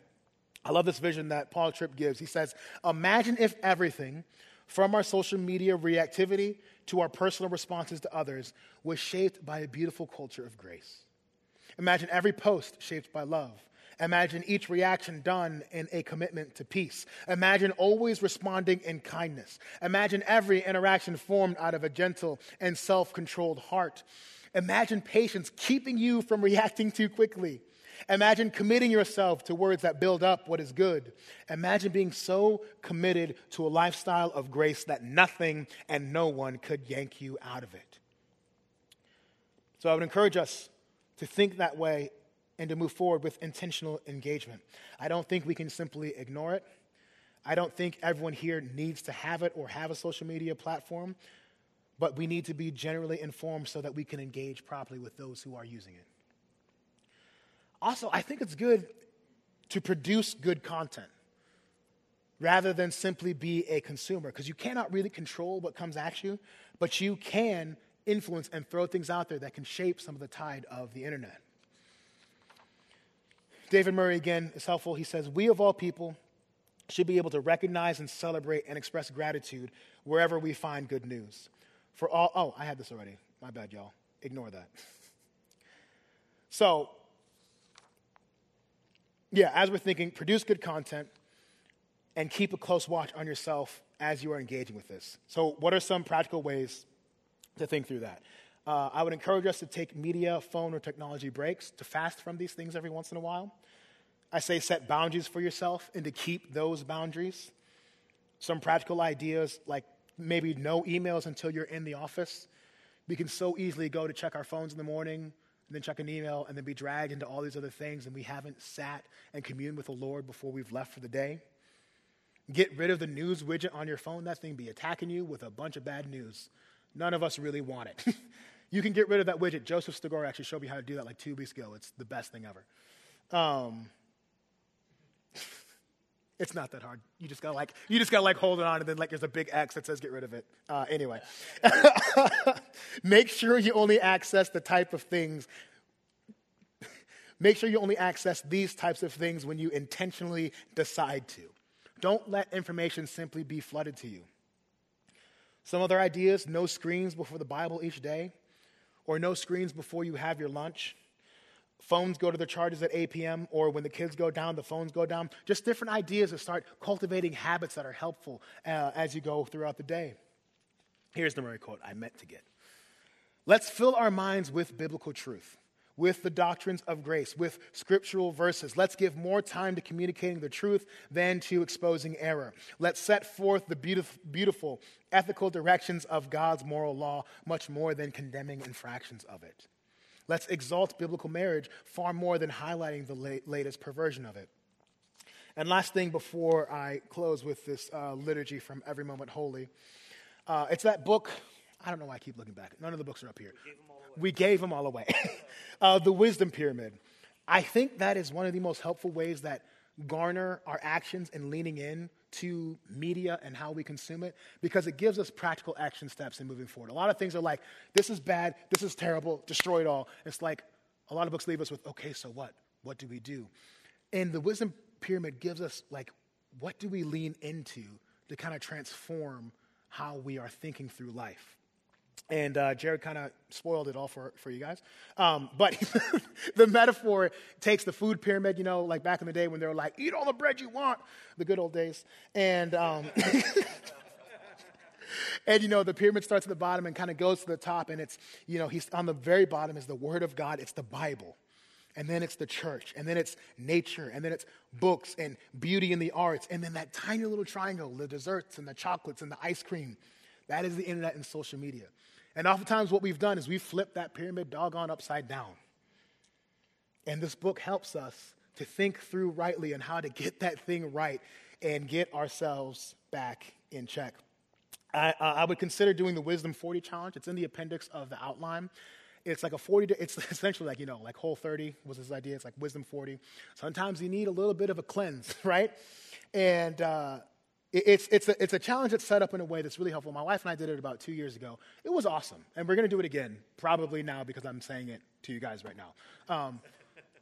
I love this vision that Paul Tripp gives. He says, Imagine if everything from our social media reactivity to our personal responses to others was shaped by a beautiful culture of grace. Imagine every post shaped by love. Imagine each reaction done in a commitment to peace. Imagine always responding in kindness. Imagine every interaction formed out of a gentle and self controlled heart. Imagine patience keeping you from reacting too quickly. Imagine committing yourself to words that build up what is good. Imagine being so committed to a lifestyle of grace that nothing and no one could yank you out of it. So I would encourage us to think that way and to move forward with intentional engagement. I don't think we can simply ignore it. I don't think everyone here needs to have it or have a social media platform, but we need to be generally informed so that we can engage properly with those who are using it. Also, I think it's good to produce good content rather than simply be a consumer because you cannot really control what comes at you, but you can influence and throw things out there that can shape some of the tide of the internet. David Murray, again, is helpful. He says, We of all people should be able to recognize and celebrate and express gratitude wherever we find good news. For all, oh, I had this already. My bad, y'all. Ignore that. So, yeah, as we're thinking, produce good content and keep a close watch on yourself as you are engaging with this. So, what are some practical ways to think through that? Uh, I would encourage us to take media, phone, or technology breaks, to fast from these things every once in a while. I say set boundaries for yourself and to keep those boundaries. Some practical ideas like maybe no emails until you're in the office. We can so easily go to check our phones in the morning, and then check an email and then be dragged into all these other things and we haven't sat and communed with the Lord before we've left for the day. Get rid of the news widget on your phone. That thing be attacking you with a bunch of bad news. None of us really want it. you can get rid of that widget. Joseph Stigor actually showed me how to do that like two weeks ago. It's the best thing ever. Um, it's not that hard. You just gotta like you just gotta like hold it on, and then like there's a big X that says get rid of it. Uh, anyway, make sure you only access the type of things. Make sure you only access these types of things when you intentionally decide to. Don't let information simply be flooded to you. Some other ideas: no screens before the Bible each day, or no screens before you have your lunch phones go to their charges at 8 p.m., or when the kids go down, the phones go down. Just different ideas to start cultivating habits that are helpful uh, as you go throughout the day. Here's the Murray quote I meant to get. Let's fill our minds with biblical truth, with the doctrines of grace, with scriptural verses. Let's give more time to communicating the truth than to exposing error. Let's set forth the beautiful, beautiful ethical directions of God's moral law much more than condemning infractions of it. Let's exalt biblical marriage far more than highlighting the la- latest perversion of it. And last thing before I close with this uh, liturgy from Every Moment Holy, uh, it's that book. I don't know why I keep looking back. None of the books are up here. We gave them all away. uh, the Wisdom Pyramid. I think that is one of the most helpful ways that garner our actions and leaning in to media and how we consume it because it gives us practical action steps in moving forward. A lot of things are like, this is bad, this is terrible, destroy it all. It's like a lot of books leave us with, okay, so what? What do we do? And the wisdom pyramid gives us like, what do we lean into to kind of transform how we are thinking through life? And uh, Jared kind of spoiled it all for, for you guys. Um, but the metaphor takes the food pyramid, you know, like back in the day when they were like, eat all the bread you want, the good old days. And, um, and you know, the pyramid starts at the bottom and kind of goes to the top. And it's, you know, he's on the very bottom is the Word of God, it's the Bible. And then it's the church, and then it's nature, and then it's books and beauty in the arts, and then that tiny little triangle, the desserts and the chocolates and the ice cream. That is the internet and social media. And oftentimes, what we've done is we've flipped that pyramid doggone upside down. And this book helps us to think through rightly and how to get that thing right and get ourselves back in check. I, uh, I would consider doing the Wisdom 40 challenge. It's in the appendix of the outline. It's like a 40, it's essentially like, you know, like Whole 30 was his idea. It's like Wisdom 40. Sometimes you need a little bit of a cleanse, right? And, uh, it's, it's, a, it's a challenge that's set up in a way that's really helpful. My wife and I did it about two years ago. It was awesome. And we're going to do it again, probably now because I'm saying it to you guys right now. Um,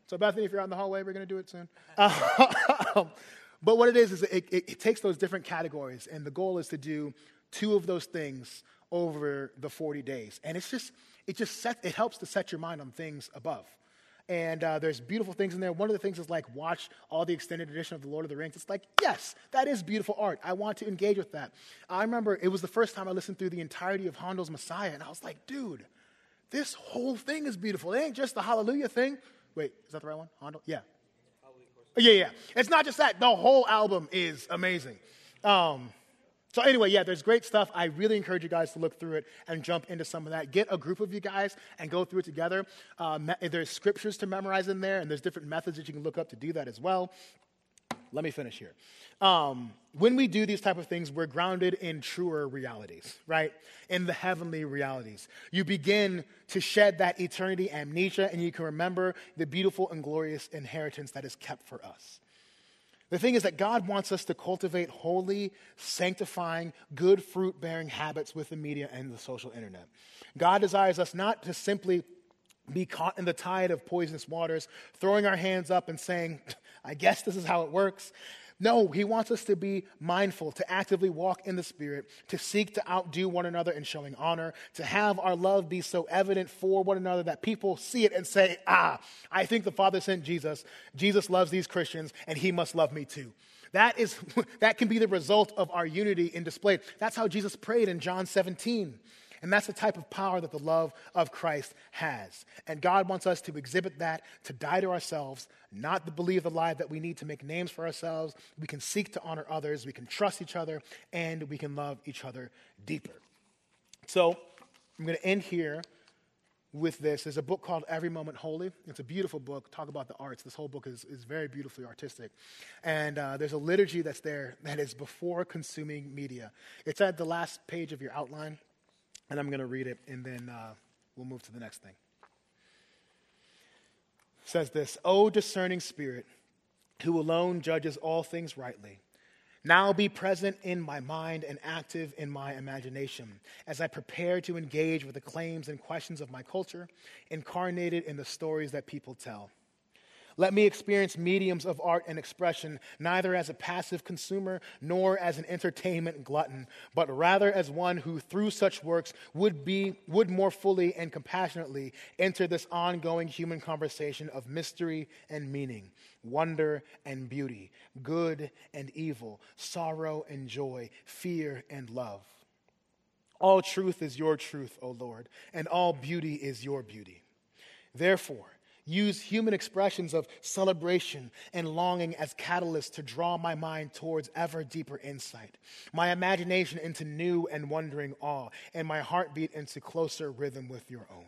so, Bethany, if you're out in the hallway, we're going to do it soon. Um, but what it is, is it, it, it takes those different categories, and the goal is to do two of those things over the 40 days. And it's just, it just sets, it helps to set your mind on things above. And uh, there's beautiful things in there. One of the things is like watch all the extended edition of The Lord of the Rings. It's like, yes, that is beautiful art. I want to engage with that. I remember it was the first time I listened through the entirety of Handel's Messiah, and I was like, dude, this whole thing is beautiful. It ain't just the Hallelujah thing. Wait, is that the right one? Handel? Yeah. Yeah, yeah. It's not just that. The whole album is amazing. Um, so, anyway, yeah, there's great stuff. I really encourage you guys to look through it and jump into some of that. Get a group of you guys and go through it together. Uh, there's scriptures to memorize in there, and there's different methods that you can look up to do that as well. Let me finish here. Um, when we do these type of things, we're grounded in truer realities, right? In the heavenly realities. You begin to shed that eternity amnesia, and you can remember the beautiful and glorious inheritance that is kept for us. The thing is that God wants us to cultivate holy, sanctifying, good fruit bearing habits with the media and the social internet. God desires us not to simply be caught in the tide of poisonous waters, throwing our hands up and saying, I guess this is how it works. No, he wants us to be mindful, to actively walk in the Spirit, to seek to outdo one another in showing honor, to have our love be so evident for one another that people see it and say, Ah, I think the Father sent Jesus. Jesus loves these Christians, and he must love me too. That, is, that can be the result of our unity in display. That's how Jesus prayed in John 17. And that's the type of power that the love of Christ has. And God wants us to exhibit that, to die to ourselves, not to believe the lie that we need to make names for ourselves. We can seek to honor others, we can trust each other, and we can love each other deeper. So I'm going to end here with this. There's a book called Every Moment Holy. It's a beautiful book. Talk about the arts. This whole book is, is very beautifully artistic. And uh, there's a liturgy that's there that is before consuming media. It's at the last page of your outline. And I'm going to read it, and then uh, we'll move to the next thing. It says this O discerning spirit, who alone judges all things rightly, now be present in my mind and active in my imagination as I prepare to engage with the claims and questions of my culture, incarnated in the stories that people tell. Let me experience mediums of art and expression, neither as a passive consumer nor as an entertainment glutton, but rather as one who, through such works, would, be, would more fully and compassionately enter this ongoing human conversation of mystery and meaning, wonder and beauty, good and evil, sorrow and joy, fear and love. All truth is your truth, O Lord, and all beauty is your beauty. Therefore, use human expressions of celebration and longing as catalysts to draw my mind towards ever deeper insight, my imagination into new and wondering awe, and my heartbeat into closer rhythm with your own.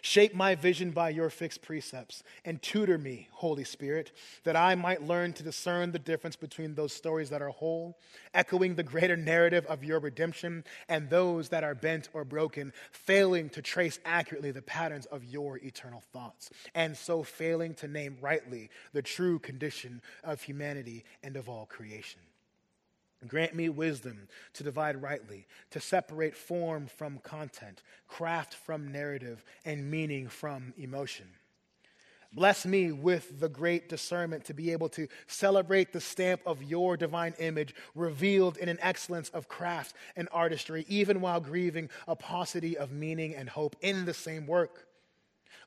Shape my vision by your fixed precepts and tutor me, Holy Spirit, that I might learn to discern the difference between those stories that are whole, echoing the greater narrative of your redemption, and those that are bent or broken, failing to trace accurately the patterns of your eternal thoughts, and so failing to name rightly the true condition of humanity and of all creation. Grant me wisdom to divide rightly, to separate form from content, craft from narrative, and meaning from emotion. Bless me with the great discernment to be able to celebrate the stamp of your divine image revealed in an excellence of craft and artistry, even while grieving a paucity of meaning and hope in the same work.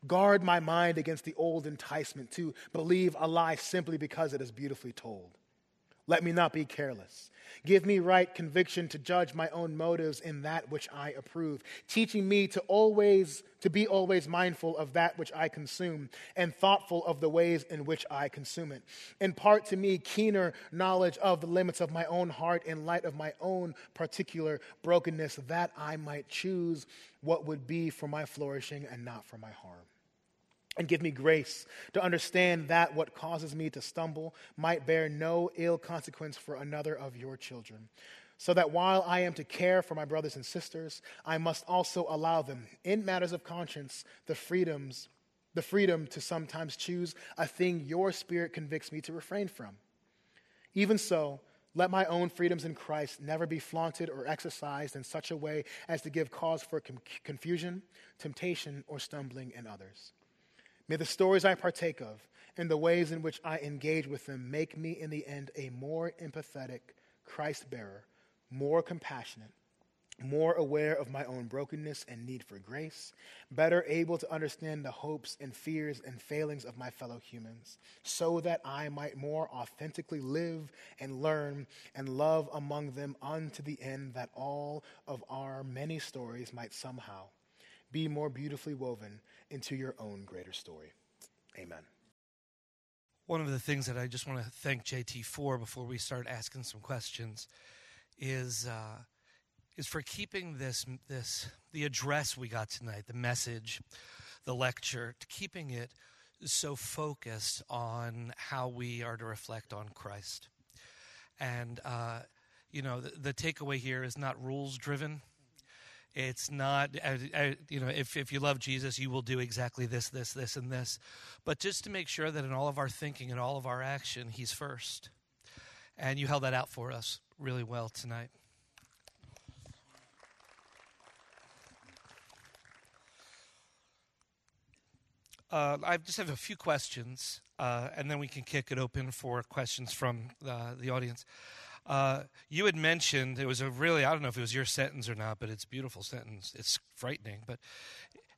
Guard my mind against the old enticement to believe a lie simply because it is beautifully told. Let me not be careless. Give me right conviction to judge my own motives in that which I approve, teaching me to always to be always mindful of that which I consume and thoughtful of the ways in which I consume it. Impart to me keener knowledge of the limits of my own heart in light of my own particular brokenness that I might choose what would be for my flourishing and not for my harm and give me grace to understand that what causes me to stumble might bear no ill consequence for another of your children. So that while I am to care for my brothers and sisters, I must also allow them, in matters of conscience, the freedoms, the freedom to sometimes choose a thing your spirit convicts me to refrain from. Even so, let my own freedoms in Christ never be flaunted or exercised in such a way as to give cause for confusion, temptation, or stumbling in others. May the stories I partake of and the ways in which I engage with them make me, in the end, a more empathetic Christ bearer, more compassionate, more aware of my own brokenness and need for grace, better able to understand the hopes and fears and failings of my fellow humans, so that I might more authentically live and learn and love among them unto the end that all of our many stories might somehow be more beautifully woven into your own greater story. Amen. One of the things that I just want to thank JT for before we start asking some questions is uh, is for keeping this this the address we got tonight, the message, the lecture, to keeping it so focused on how we are to reflect on Christ. And uh, you know, the, the takeaway here is not rules driven it's not, uh, uh, you know, if, if you love Jesus, you will do exactly this, this, this, and this. But just to make sure that in all of our thinking and all of our action, He's first. And you held that out for us really well tonight. Uh, I just have a few questions, uh, and then we can kick it open for questions from uh, the audience. Uh, you had mentioned it was a really I don't know if it was your sentence or not, but it's a beautiful sentence. It's frightening, but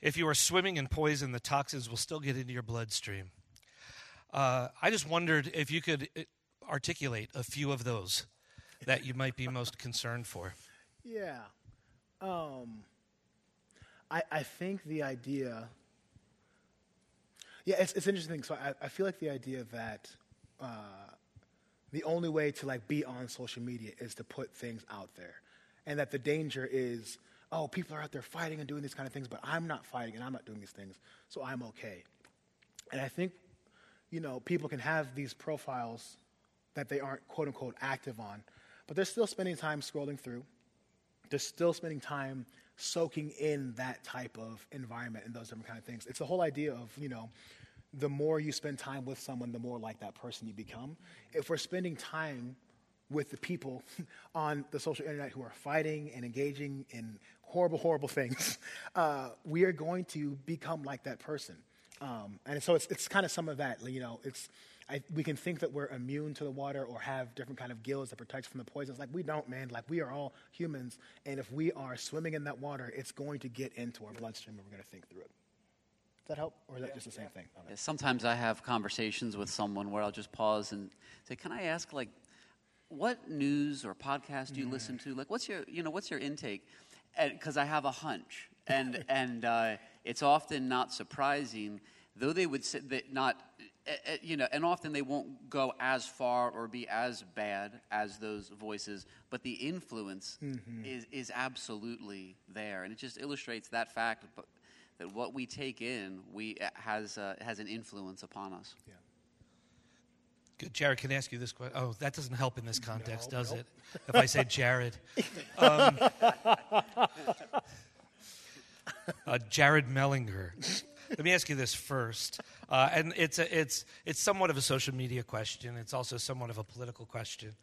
if you are swimming in poison, the toxins will still get into your bloodstream. Uh, I just wondered if you could uh, articulate a few of those that you might be most concerned for. Yeah. Um, I, I think the idea. Yeah, it's, it's interesting. So I, I feel like the idea that uh, the only way to like be on social media is to put things out there. And that the danger is oh people are out there fighting and doing these kind of things but i'm not fighting and i'm not doing these things so i'm okay. And i think you know people can have these profiles that they aren't quote unquote active on but they're still spending time scrolling through. They're still spending time soaking in that type of environment and those different kind of things. It's the whole idea of you know the more you spend time with someone, the more like that person you become. If we're spending time with the people on the social internet who are fighting and engaging in horrible, horrible things, uh, we are going to become like that person. Um, and so it's, it's kind of some of that. You know, it's, I, we can think that we're immune to the water or have different kind of gills that protect from the poisons. Like we don't, man. Like we are all humans, and if we are swimming in that water, it's going to get into our bloodstream, and we're going to think through it. Does that help? Or is that just the same thing? Okay. Sometimes I have conversations with someone where I'll just pause and say, Can I ask, like, what news or podcast do you listen to? Like, what's your, you know, what's your intake? Because I have a hunch, and and uh, it's often not surprising, though they would say that not, uh, uh, you know, and often they won't go as far or be as bad as those voices, but the influence Mm-hmm. is is absolutely there, and it just illustrates that fact. But that what we take in, we uh, has uh, has an influence upon us. Good. Jared, can I ask you this question? Oh, that doesn't help in this context, No, does nope. it? If I say Jared. Um, uh, Jared Mellinger. Let me ask you this first. Uh, and it's, a, it's, it's somewhat of a social media question, it's also somewhat of a political question.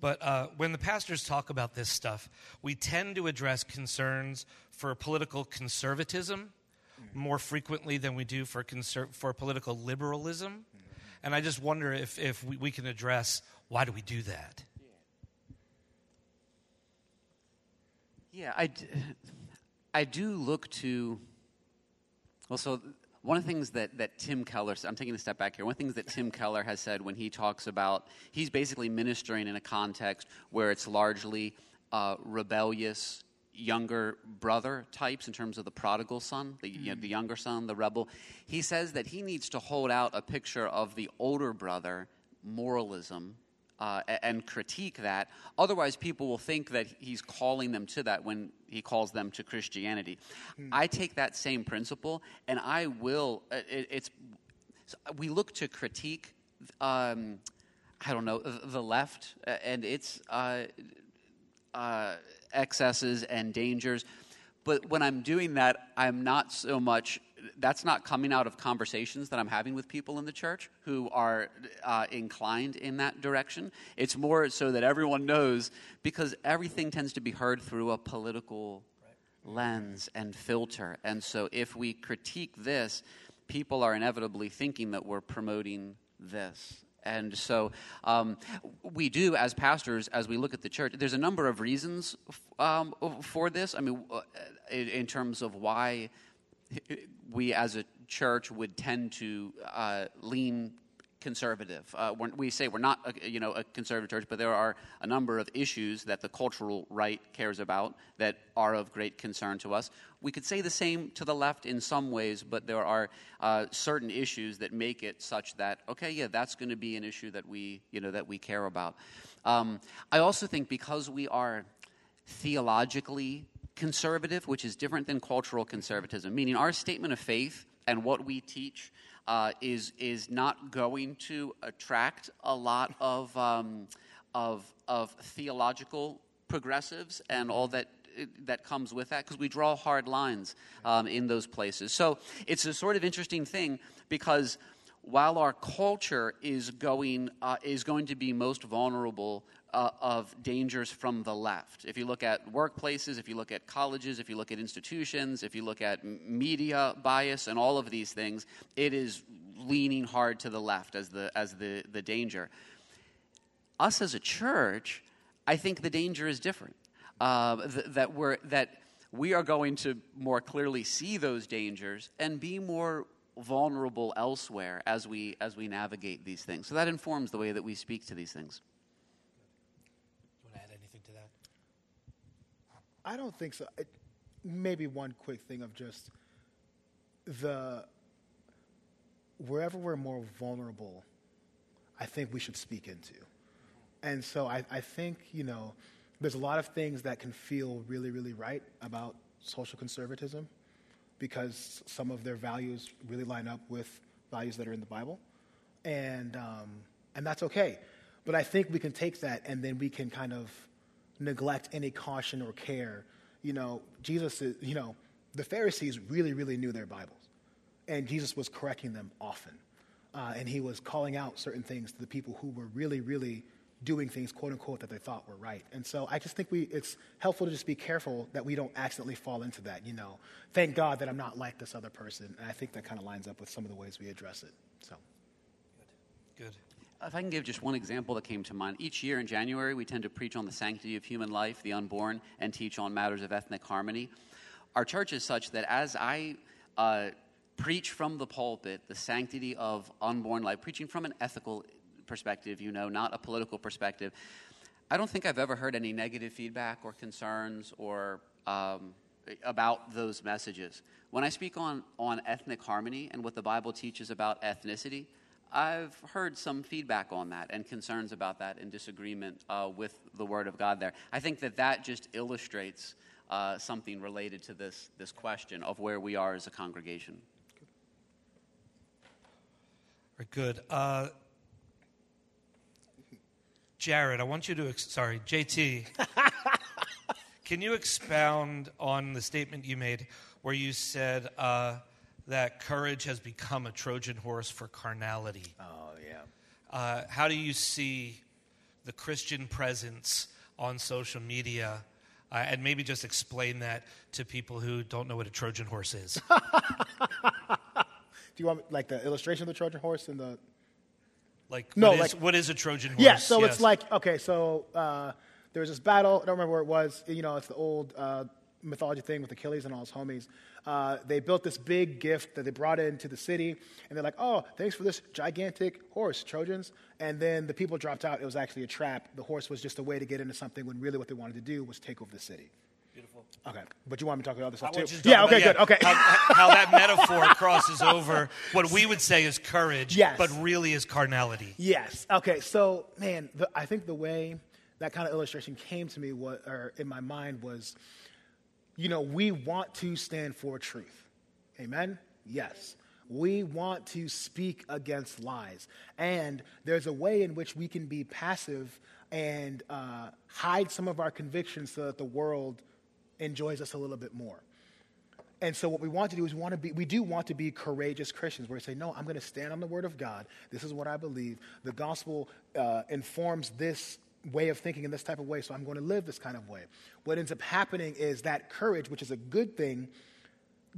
But uh, when the pastors talk about this stuff, we tend to address concerns for political conservatism more frequently than we do for, conser- for political liberalism. And I just wonder if, if we, we can address why do we do that? Yeah, I, d- I do look to. Well, so one of the things that, that Tim Keller, I'm taking a step back here. One of the things that Tim Keller has said when he talks about, he's basically ministering in a context where it's largely uh, rebellious younger brother types in terms of the prodigal son, the, you know, the younger son, the rebel. He says that he needs to hold out a picture of the older brother, moralism, uh, and critique that. Otherwise, people will think that he's calling them to that when he calls them to Christianity. I take that same principle, and I will. uh, It, it's we look to critique. Um, I don't know the the left, uh, and its uh, uh, excesses and dangers. But when I'm doing that, I'm not so much, that's not coming out of conversations that I'm having with people in the church who are uh, inclined in that direction. It's more so that everyone knows because everything tends to be heard through a political lens and filter. And so if we critique this, people are inevitably thinking that we're promoting this. And so um, we do, as pastors, as we look at the church, there's a number of reasons um, for this. I mean, uh, in, in terms of why we as a church would tend to uh, lean conservative. Uh, we're, say we're not, a, you know, a conservative church, but there are a number of issues that the cultural right cares about that are of great concern to us. We could say the same to the left in some ways, but there are uh, certain issues that make it such that okay, yeah, that's going to be an issue that we, you know, that we care about. Um, I also think because we are theologically conservative, which is different than cultural conservatism, meaning our statement of faith and what we teach uh, is is not going to attract a lot of um, of of theological progressives and all that that comes with that because we draw hard lines um, in those places. So it's a sort of interesting thing because while our culture is going uh, is going to be most vulnerable uh, of dangers from the left. If you look at workplaces, if you look at colleges, if you look at institutions, if you look at media bias and all of these things, it is leaning hard to the left as the as the the danger. Us as a church, I think the danger is different. Uh, th- that we're that we are going to more clearly see those dangers and be more vulnerable elsewhere as we as we navigate these things. So that informs the way that we speak to these things. You want to add anything to that? I don't think so. It, maybe one quick thing of just the wherever we're more vulnerable, I think we should speak into. And so I, I think, you know, there's a lot of things that can feel really, really right about social conservatism because some of their values really line up with values that are in the Bible. And, um, and that's okay. But I think we can take that and then we can kind of neglect any caution or care. You know, Jesus is, you know, the Pharisees really, really knew their Bibles. And Jesus was correcting them often. Uh, and he was calling out certain things to the people who were really, really doing things, quote unquote, that they thought were right. And so I just think we, it's helpful to just be careful that we don't accidentally fall into that. You know, thank God that I'm not like this other person. And I think that kind of lines up with some of the ways we address it. So. Good. If I can give just one example that came to mind. Each year in January, we tend to preach on the sanctity of human life, the unborn, and teach on matters of ethnic harmony. Our church is such that as I uh, preach from the pulpit the sanctity of unborn life, preaching from an ethical perspective, you know, not a political perspective, I don't think I've ever heard any negative feedback or concerns or um, about those messages. When I speak on, on ethnic harmony and what the Bible teaches about ethnicity, I've heard some feedback on that and concerns about that and disagreement uh, with the Word of God there. I think that that just illustrates uh, something related to this, this question of where we are as a congregation. Very good. Uh, Jared, I want you to, ex- sorry, JT, can you expound on the statement you made where you said uh, that courage has become a Trojan horse for carnality? Oh, yeah. Uh, how do you see the Christian presence on social media? Uh, and maybe just explain that to people who don't know what a Trojan horse is. Do you want like the illustration of the Trojan horse and the? Like, No, what is- like- what is a Trojan horse? Yeah, so Yes. it's like okay, so uh, there was this battle. I don't remember where it was. You know, it's the old uh, mythology thing with Achilles and all his homies. Uh, they built this big gift that they brought into the city, and they're like, "Oh, thanks for this gigantic horse, Trojans." And then the people dropped out. It was actually a trap. The horse was just a way to get into something when really what they wanted to do was take over the city. Beautiful. Okay, but you want me to talk about other stuff too? want you to Yeah. Okay. about- Good. Okay. How, how that metaphor crosses over what we would say is courage, Yes. but really is carnality. Yes. Okay. So, man, the, I think the way that kind of illustration came to me, was, or in my mind, was, you know, we want to stand for truth. Amen. Yes. We want to speak against lies, and there's a way in which we can be passive and uh, hide some of our convictions so that the world enjoys us a little bit more. And so what we want to do is we want to be we do want to be courageous Christians where we say, no, I'm going to stand on the word of God. This is what I believe. The gospel uh, informs this way of thinking in this type of way, so I'm going to live this kind of way. What ends up happening is that courage, which is a good thing,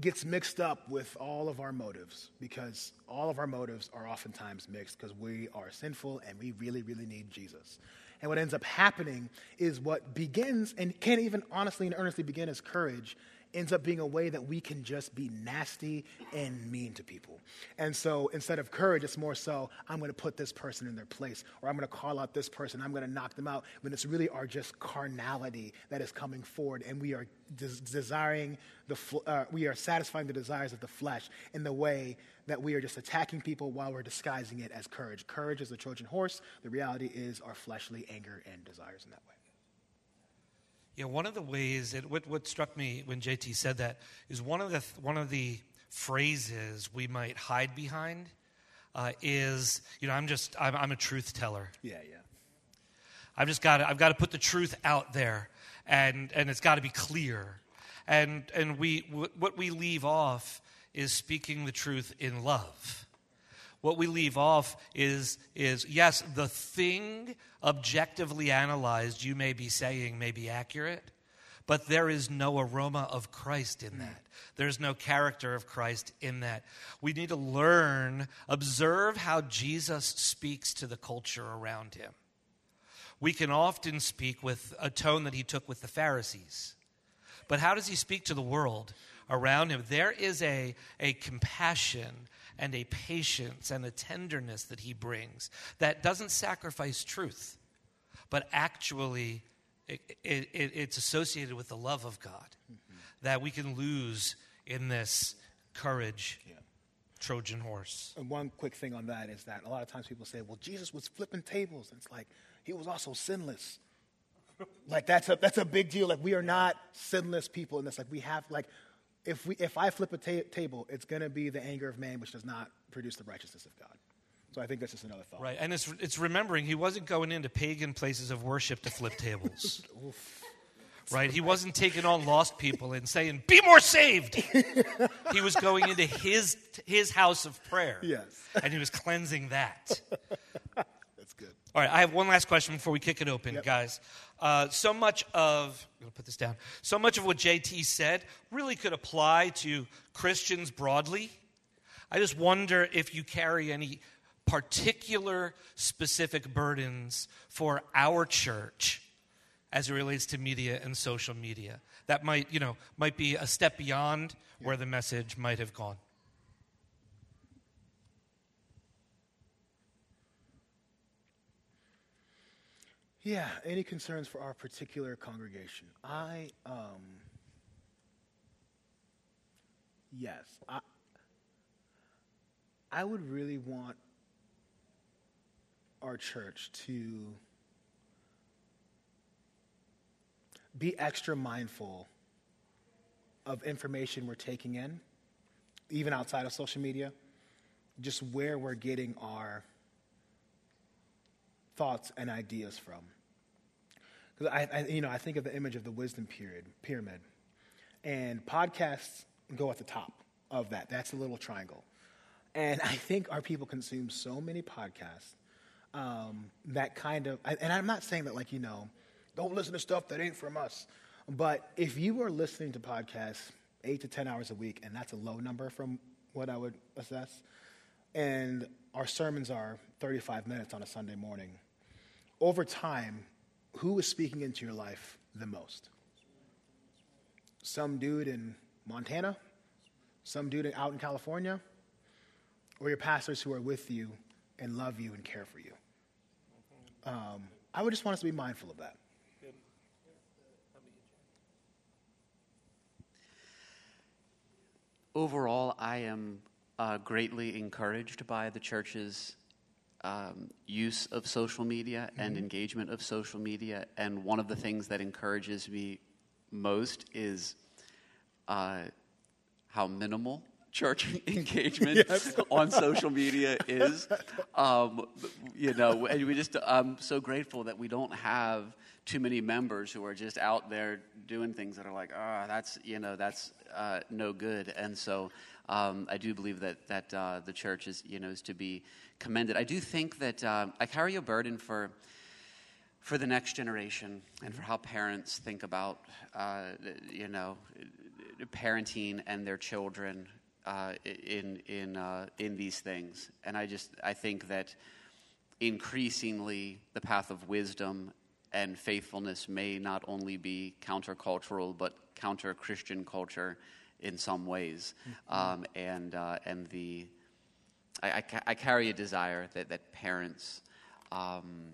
gets mixed up with all of our motives because all of our motives are oftentimes mixed because we are sinful and we really, really need Jesus. And what ends up happening is what begins and can't even honestly and earnestly begin as courage ends up being a way that we can just be nasty and mean to people. And so instead of courage, it's more so, I'm going to put this person in their place, or I'm going to call out this person, I'm going to knock them out, when it's really our just carnality that is coming forward, and we are des- desiring the, fl- uh, we are satisfying the desires of the flesh in the way that we are just attacking people while we're disguising it as courage. Courage is the Trojan horse. The reality is our fleshly anger and desires in that way. Yeah, one of the ways it, what, what struck me when JT said that is one of the one of the phrases we might hide behind uh, is you know I'm just I'm, I'm a truth teller. Yeah, yeah. I've just got to, I've got to put the truth out there, and and it's got to be clear, and and we what we leave off is speaking the truth in love. What we leave off is is yes, the thing objectively analyzed you may be saying may be accurate, but there is no aroma of Christ in that. There's no character of Christ in that. We need to learn, observe how Jesus speaks to the culture around him we can often speak with a tone that he took with the Pharisees. But how does he speak to the world around him? There is a, a compassion and a patience and a tenderness that he brings that doesn't sacrifice truth, but actually it, it, it's associated with the love of God mm-hmm. that we can lose in this courage Trojan horse. And one quick thing on that is that a lot of times people say, well, Jesus was flipping tables. And it's like, he was also sinless. like, that's a, that's a big deal. Like, we are not sinless people. And it's like, we have, like, if, we, if I flip a ta- table, it's going to be the anger of man, which does not produce the righteousness of God. So I think that's just another thought. Right, and it's, it's remembering he wasn't going into pagan places of worship to flip tables. right, he wasn't taking on lost people and saying, "Be more saved." he was going into his his house of prayer. Yes. and he was cleansing that. That's good. All right, I have one last question before we kick it open, Yep. guys. Uh, so much of I'm going to put this down. So much of what JT said really could apply to Christians broadly. I just wonder if you carry any particular specific burdens for our church as it relates to media and social media. That might, you know, might be a step beyond where the message might have gone. Yeah, any concerns for our particular congregation? I, um, yes, I, I would really want our church to be extra mindful of information we're taking in, even outside of social media, just where we're getting our thoughts and ideas from. Because I, I, you know, I think of the image of the wisdom period, pyramid, and podcasts go at the top of that. That's the little triangle. And I think our people consume so many podcasts um, that kind of, and I'm not saying that like, you know, don't listen to stuff that ain't from us. But if you are listening to podcasts eight to 10 hours a week, and that's a low number from what I would assess, and our sermons are 35 minutes on a Sunday morning, over time, who is speaking into your life the most? Some dude in Montana? Some dude out in California? Or your pastors who are with you and love you and care for you? Um, I would just want us to be mindful of that. Overall, I am uh, greatly encouraged by the church's um, use of social media mm-hmm. and engagement of social media. And one of the things that encourages me most is uh, how minimal church engagement yes. on social media is. Um, you know, and we just, I'm so grateful that we don't have too many members who are just out there doing things that are like, ah, oh, that's, you know, that's uh, no good. And so um, I do believe that, that uh, the church is, you know, is to be commended. I do think that uh, I carry a burden for for the next generation and for how parents think about uh, you know parenting and their children uh, in in uh, in these things. And I just I think that increasingly the path of wisdom and faithfulness may not only be countercultural but counter Christian culture in some ways, mm-hmm. um, and uh, and the I, I, I, carry a desire that that parents um,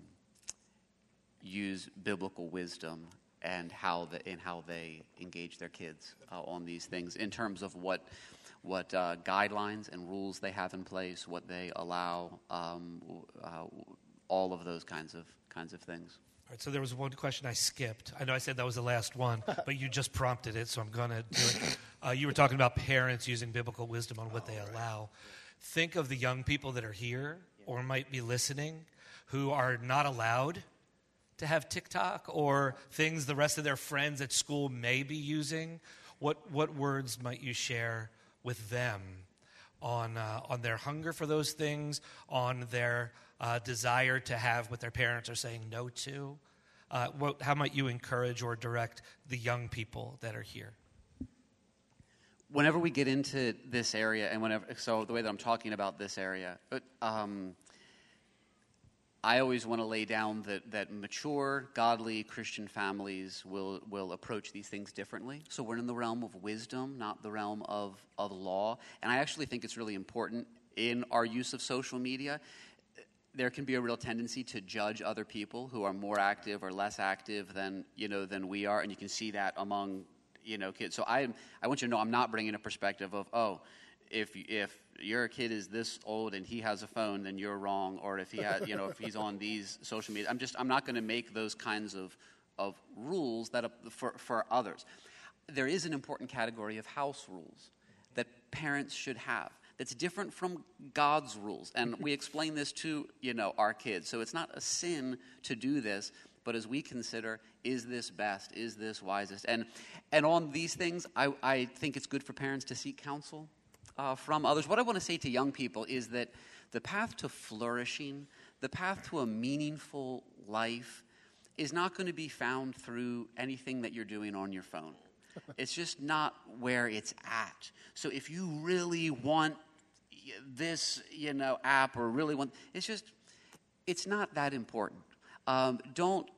use biblical wisdom and how the, and how they engage their kids uh, on these things in terms of what what uh, guidelines and rules they have in place, what they allow, um, uh, all of those kinds of kinds of things. All right, so there was one question I skipped. I know I said that was the last one, but you just prompted it, so I'm going to do it. Uh, you were talking about parents using biblical wisdom on what oh, they right. allow. Think of the young people that are here or might be listening who are not allowed to have TikTok or things the rest of their friends at school may be using. What, what words might you share with them on, uh, on their hunger for those things, on their uh, desire to have what their parents are saying no to? Uh, what, how might you encourage or direct the young people that are here? Whenever we get into this area, and whenever, so the way that I'm talking about this area, um, I always want to lay down that, that mature, godly Christian families will, will approach these things differently. So we're in the realm of wisdom, not the realm of, of law. And I actually think it's really important in our use of social media there can be a real tendency to judge other people who are more active or less active than you know than we are, and you can see that among you know kids. So I I want you to know I'm not bringing a perspective of oh if if your kid is this old and he has a phone then you're wrong or if he has you know if he's on these social media I'm just I'm not going to make those kinds of of rules that for for others. There is an important category of house rules that parents should have that's different from God's rules. And we explain this to, you know, our kids. So it's not a sin to do this, but as we consider, is this best? Is this wisest? And, and on these things, I, I think it's good for parents to seek counsel uh, from others. What I want to say to young people is that the path to flourishing, the path to a meaningful life, is not going to be found through anything that you're doing on your phone. It's just not where it's at. So if you really want this, you know, app or really want. It's just, it's not that important. Um, don't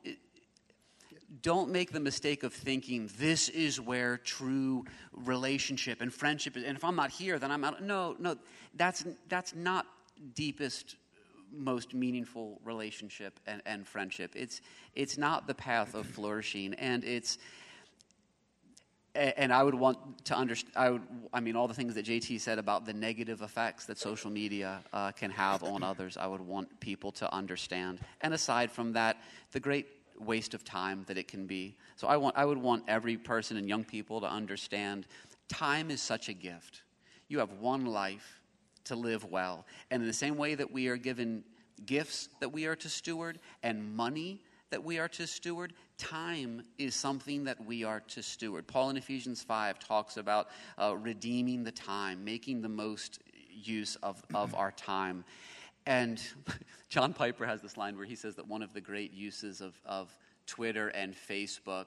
don't make the mistake of thinking this is where true relationship and friendship is. And if I'm not here, then I'm out. No, no, that's that's not deepest most meaningful relationship and, and friendship. It's, it's not the path of flourishing, and it's and I would want to understand. I would, I mean, all the things that JT said about the negative effects that social media uh, can have on others. I would want people to understand. And aside from that, the great waste of time that it can be. So I want, I would want every person and young people to understand, time is such a gift. You have one life to live well, and in the same way that we are given gifts that we are to steward and money that we are to steward, time is something that we are to steward. Paul in Ephesians 5 talks about uh, redeeming the time, making the most use of, of our time. And John Piper has this line where he says that one of the great uses of, of Twitter and Facebook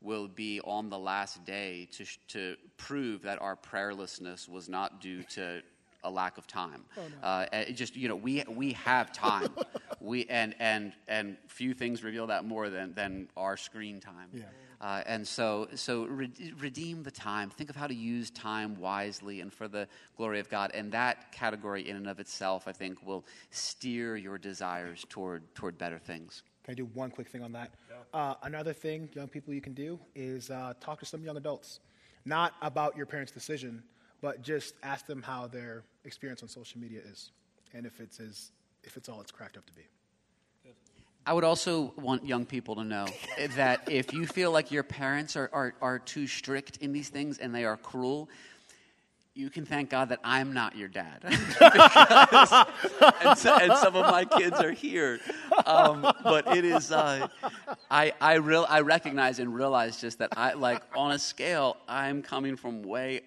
will be on the last day to, to prove that our prayerlessness was not due to a lack of time. Oh, no. uh, just you know, we we have time. we and and and few things reveal that more than than our screen time. Yeah. Uh, and so so re- redeem the time. Think of how to use time wisely and for the glory of God. And that category, in and of itself, I think, will steer your desires toward toward better things. Can I do one quick thing on that? Yeah. Uh, another thing, young people, you can do is uh, talk to some young adults, not about your parents' decision, but just ask them how their experience on social media is and if it's, as, if it's all it's cracked up to be. I would also want young people to know that if you feel like your parents are, are, are too strict in these things and they are cruel, you can thank God that I'm not your dad. because, and, and, some of my kids are here. Um, but it is, uh, I, I, real, I recognize and realize just that I, like, on a scale, I'm coming from way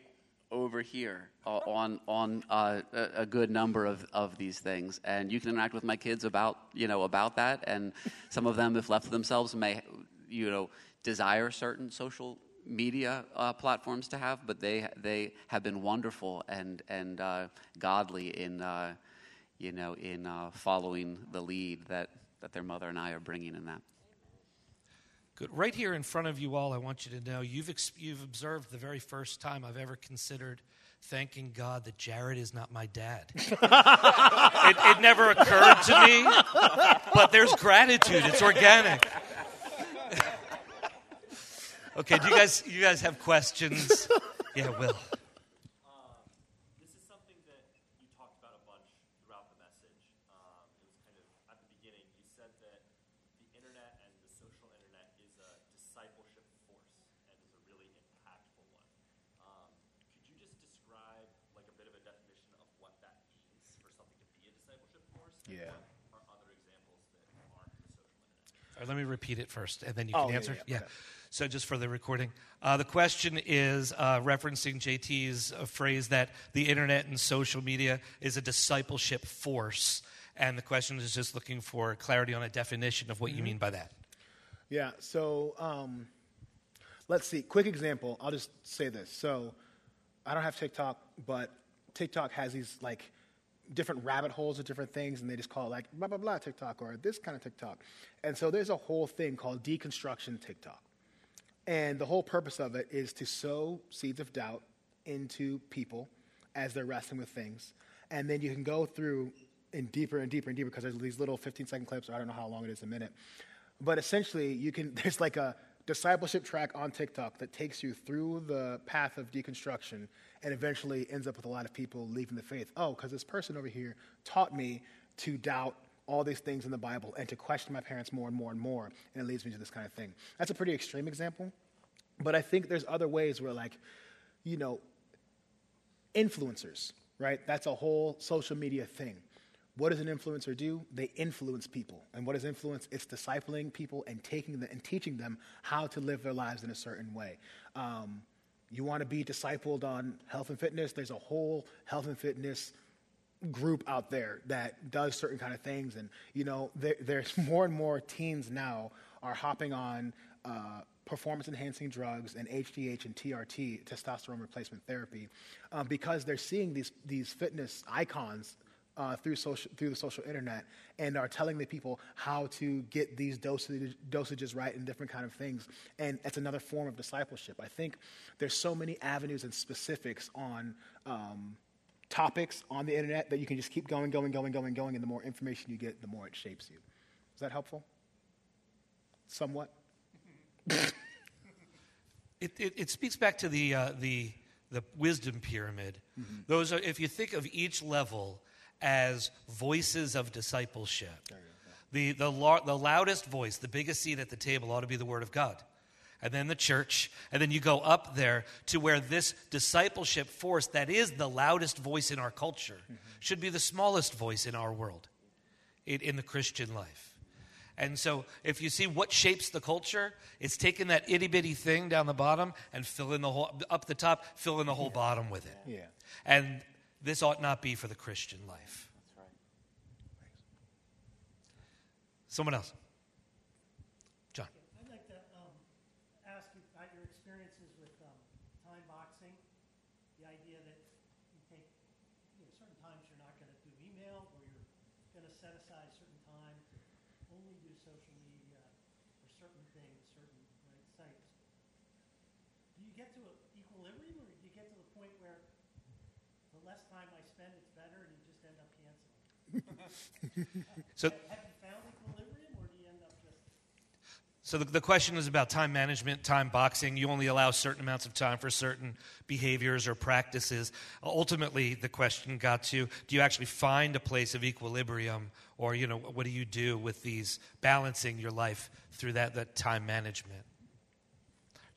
over here on on uh, a good number of, of these things, and you can interact with my kids about you know about that, and some of them, if left to themselves, may you know desire certain social media uh, platforms to have, but they they have been wonderful and and uh, godly in uh, you know in uh, following the lead that that their mother and I are bringing in that. Good. Right here in front of you all, I want you to know you've, ex- you've observed the very first time I've ever considered thanking God that Jared is not my dad. it, it never occurred to me, but there's gratitude. It's organic. okay, do you guys you guys have questions? Yeah, Will. Let me repeat it first, and then you can oh, answer. Yeah. yeah. yeah. So, just for the recording, uh, the question is uh, referencing JT's uh, phrase that the internet and social media is a discipleship force. And the question is just looking for clarity on a definition of what mm-hmm. you mean by that. Yeah, so um, let's see. Quick example. I'll just say this. So, I don't have TikTok, but TikTok has these like different rabbit holes of different things, and they just call it like blah blah blah TikTok or this kind of TikTok. And so there's a whole thing called deconstruction TikTok, and the whole purpose of it is to sow seeds of doubt into people as they're wrestling with things, and then you can go through in deeper and deeper and deeper because there's these little 15 second clips, or I don't know how long it is a minute, but essentially you can there's like a discipleship track on TikTok that takes you through the path of deconstruction and eventually ends up with a lot of people leaving the faith. Oh, because this person over here taught me to doubt all these things in the Bible and to question my parents more and more and more, and it leads me to this kind of thing. That's a pretty extreme example, but I think there's other ways where, like, you know, influencers, right? That's a whole social media thing. What does an influencer do? They influence people. And what is influence? It's discipling people and taking them and teaching them how to live their lives in a certain way. Um, you want to be discipled on health and fitness? There's a whole health and fitness group out there that does certain kind of things. And you know, there, there's more and more teens now are hopping on. Uh, performance enhancing drugs and HGH and TRT, testosterone replacement therapy, um, because they're seeing these, these fitness icons uh, through, social, through the social internet and are telling the people how to get these dosage, dosages right and different kind of things. And that's another form of discipleship. I think there's so many avenues and specifics on um, topics on the internet that you can just keep going, going, going, going, going, and the more information you get, the more it shapes you. Is that helpful? Somewhat? It, it, it speaks back to the, uh, the, the wisdom pyramid. Those are, if you think of each level as voices of discipleship, the, the, lo- the loudest voice, the biggest seat at the table ought to be the Word of God. And then the church, and then you go up there to where this discipleship force that is the loudest voice in our culture should be the smallest voice in our world, in, in the Christian life. And so, if you see what shapes the culture, it's taking that itty bitty thing down the bottom and filling the whole up the top, filling the whole bottom with it. Yeah. And this ought not be for the Christian life. Someone else. John. I'd like to um, ask you about your experiences with um, time boxing. The idea that you take you know, certain times you're not going to do email, or you're going to set aside certain time to only do social media for certain things, certain right, sites. Do you get to an equilibrium, or do you get to the point where the less time I spend, it's better, and you just end up canceling? So, Have you found equilibrium, or do you end up just so the, the question is about time management, time boxing. You only allow certain amounts of time for certain behaviors or practices. Ultimately, the question got to do you actually find a place of equilibrium, or you know, what do you do with these balancing your life through that, that time management?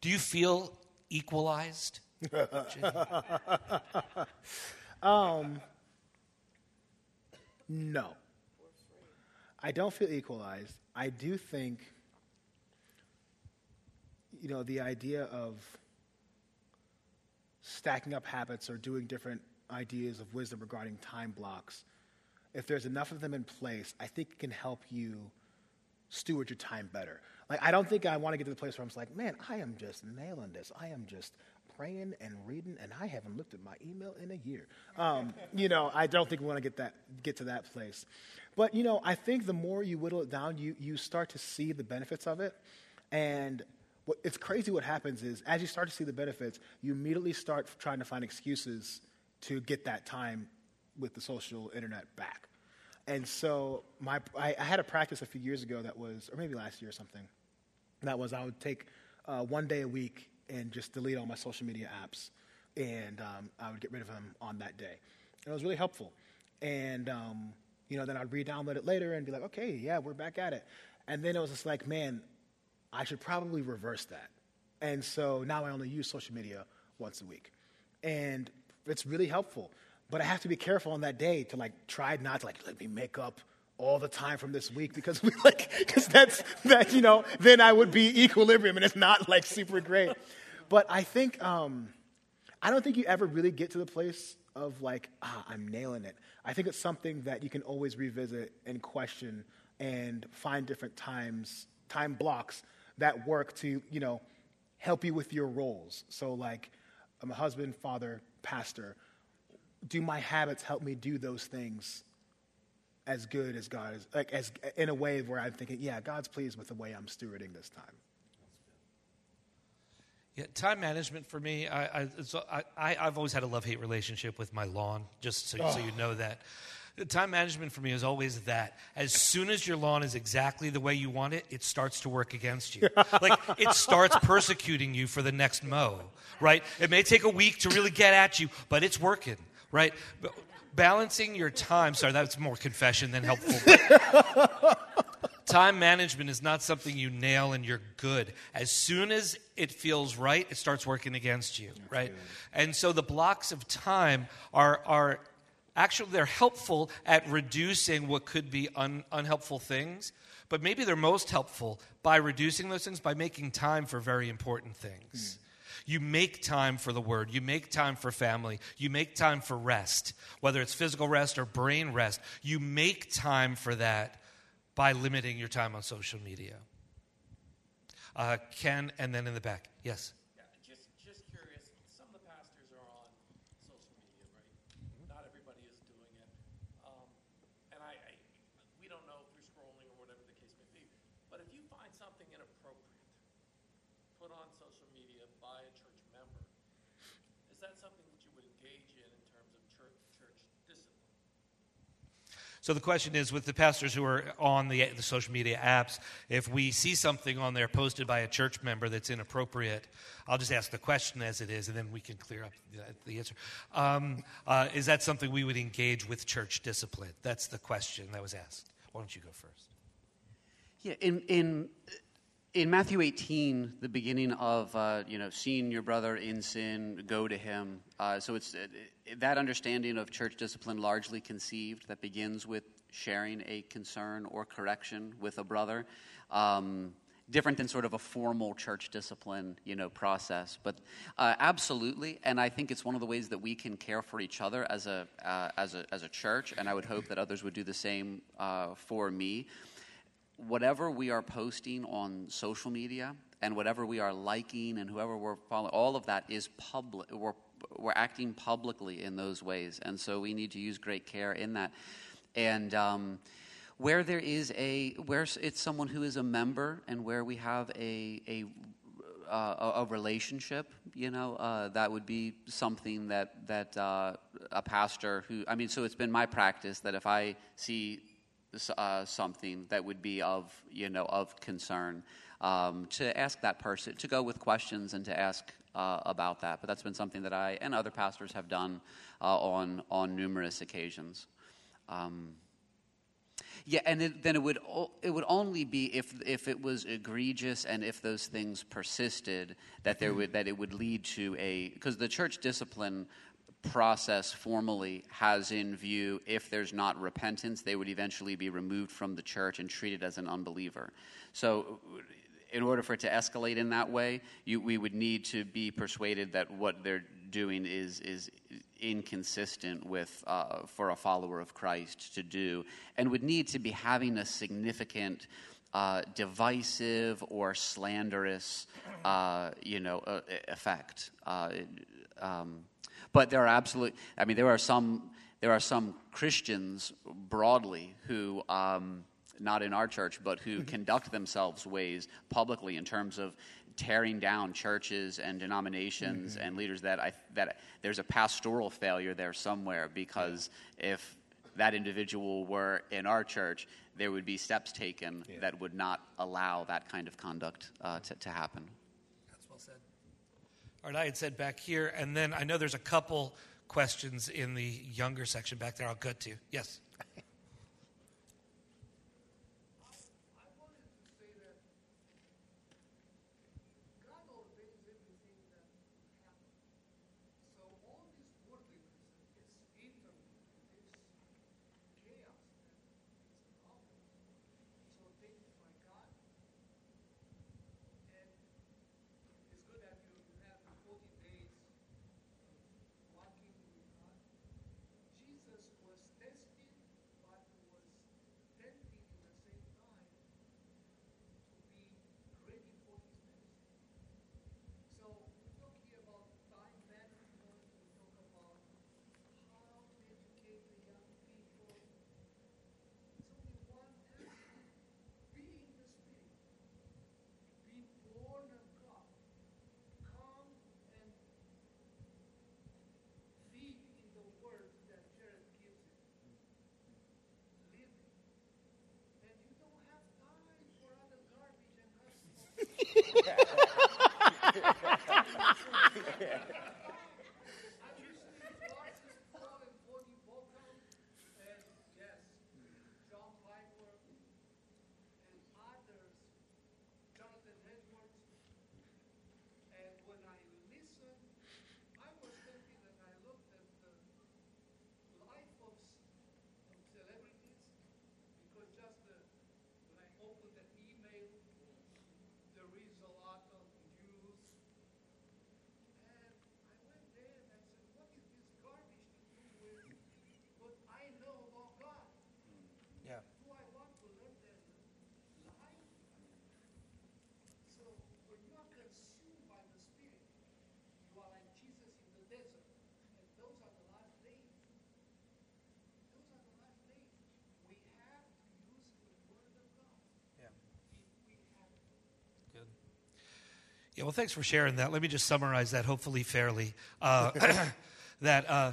Do you feel equalized? Um, no. I don't feel equalized. I do think, you know, the idea of stacking up habits or doing different ideas of wisdom regarding time blocks, if there's enough of them in place, I think it can help you steward your time better. Like, I don't think I want to get to the place where I'm like, man, I am just nailing this. I am just praying and reading, and I haven't looked at my email in a year. Um, you know, I don't think we want to get that get to that place. But you know, I think the more you whittle it down, you you start to see the benefits of it, and what, it's crazy. What happens is, as you start to see the benefits, you immediately start trying to find excuses to get that time with the social internet back. And so my, I, I had a practice a few years ago that was, or maybe last year or something, that was I would take uh, one day a week and just delete all my social media apps, and um, I would get rid of them on that day. And it was really helpful. And um, you know, then I'd re-download it later and be like, okay, yeah, we're back at it. And then it was just like, man, I should probably reverse that. And so now I only use social media once a week, and it's really helpful. But I have to be careful on that day to like try not to like let me make up all the time from this week because we like because that's that you know then I would be equilibrium and it's not like super great. But I think um, I don't think you ever really get to the place of like ah I'm nailing it. I think it's something that you can always revisit and question and find different times time blocks that work to you know help you with your roles. So like I'm a husband, father, pastor do my habits help me do those things as good as God is, like as in a way where I'm thinking, yeah, God's pleased with the way I'm stewarding this time. Yeah, time management for me, I, I, so I, I've always had a love hate relationship with my lawn, just so, so you oh. know that. Time management for me is always that. As soon as your lawn is exactly the way you want it, it starts to work against you. like it starts persecuting you for the next mow, right? It may take a week to really get at you, but it's working, right? Balancing your time, sorry, that's more confession than helpful. time management is not something you nail and you're good. As soon as it feels right, it starts working against you, right? And so the blocks of time are are actually they're helpful at reducing what could be un, unhelpful things, but maybe they're most helpful by reducing those things by making time for very important things. Hmm. You make time for the word. You make time for family. You make time for rest, whether it's physical rest or brain rest. You make time for that by limiting your time on social media. Uh, Ken, and then in the back. Yes. Yeah, just, just curious, some of the pastors are on social media, right? Not everybody is doing it. Um, and I, I, we don't know through scrolling or whatever the case may be. But if you find something inappropriate put on social media by a church member, is that something that you would engage in in terms of church, church So the question is with the pastors who are on the, the social media apps, if we see something on there posted by a church member that's inappropriate, I'll just ask the question as it is, and then we can clear up the, answer. Um, uh, is that something we would engage with church discipline? That's the question that was asked. Why don't you go first? Yeah, in, in, in Matthew 18, the beginning of, uh, you know, seeing your brother in sin, go to him. Uh, so it's uh, that understanding of church discipline largely conceived that begins with sharing a concern or correction with a brother. Um, different than sort of a formal church discipline, you know, process. But uh, absolutely, and I think it's one of the ways that we can care for each other as a uh, as a as a church. And I would hope that others would do the same uh, for me whatever we are posting on social media and whatever we are liking and whoever we're following, all of that is public. We're, we're acting publicly in those ways. And so we need to use great care in that. And um, where there is a, where it's someone who is a member and where we have a, a uh, a, relationship, you know, uh, that would be something that that uh, a pastor who, I mean, so it's been my practice that if I see uh, something that would be of you know of concern um, to ask that person to go with questions and to ask uh, about that. But that's been something that I and other pastors have done uh, on on numerous occasions. Um, yeah, and it, then it would it would only be if if it was egregious and if those things persisted that there would that it would lead to a because the church discipline process formally has in view if there's not repentance, they would eventually be removed from the church and treated as an unbeliever. So, in order for it to escalate in that way, you, we would need to be persuaded that what they're doing is is inconsistent with uh, for a follower of Christ to do, and would need to be having a significant. Uh, divisive or slanderous, uh, you know, uh, effect. Uh, um, but there are absolute. I mean, there are some. There are some Christians broadly who. Um, not in our church, but who mm-hmm. conduct themselves ways publicly in terms of tearing down churches and denominations mm-hmm. and leaders that I that there's a pastoral failure there somewhere because if that individual were in our church, there would be steps taken yeah. that would not allow that kind of conduct uh, to, to happen. Right, I had said back here, and then I know there's a couple questions in the younger section back there I'll get to. Yes. Yeah, well, thanks for sharing that. Let me just summarize that, hopefully fairly. Uh, that uh,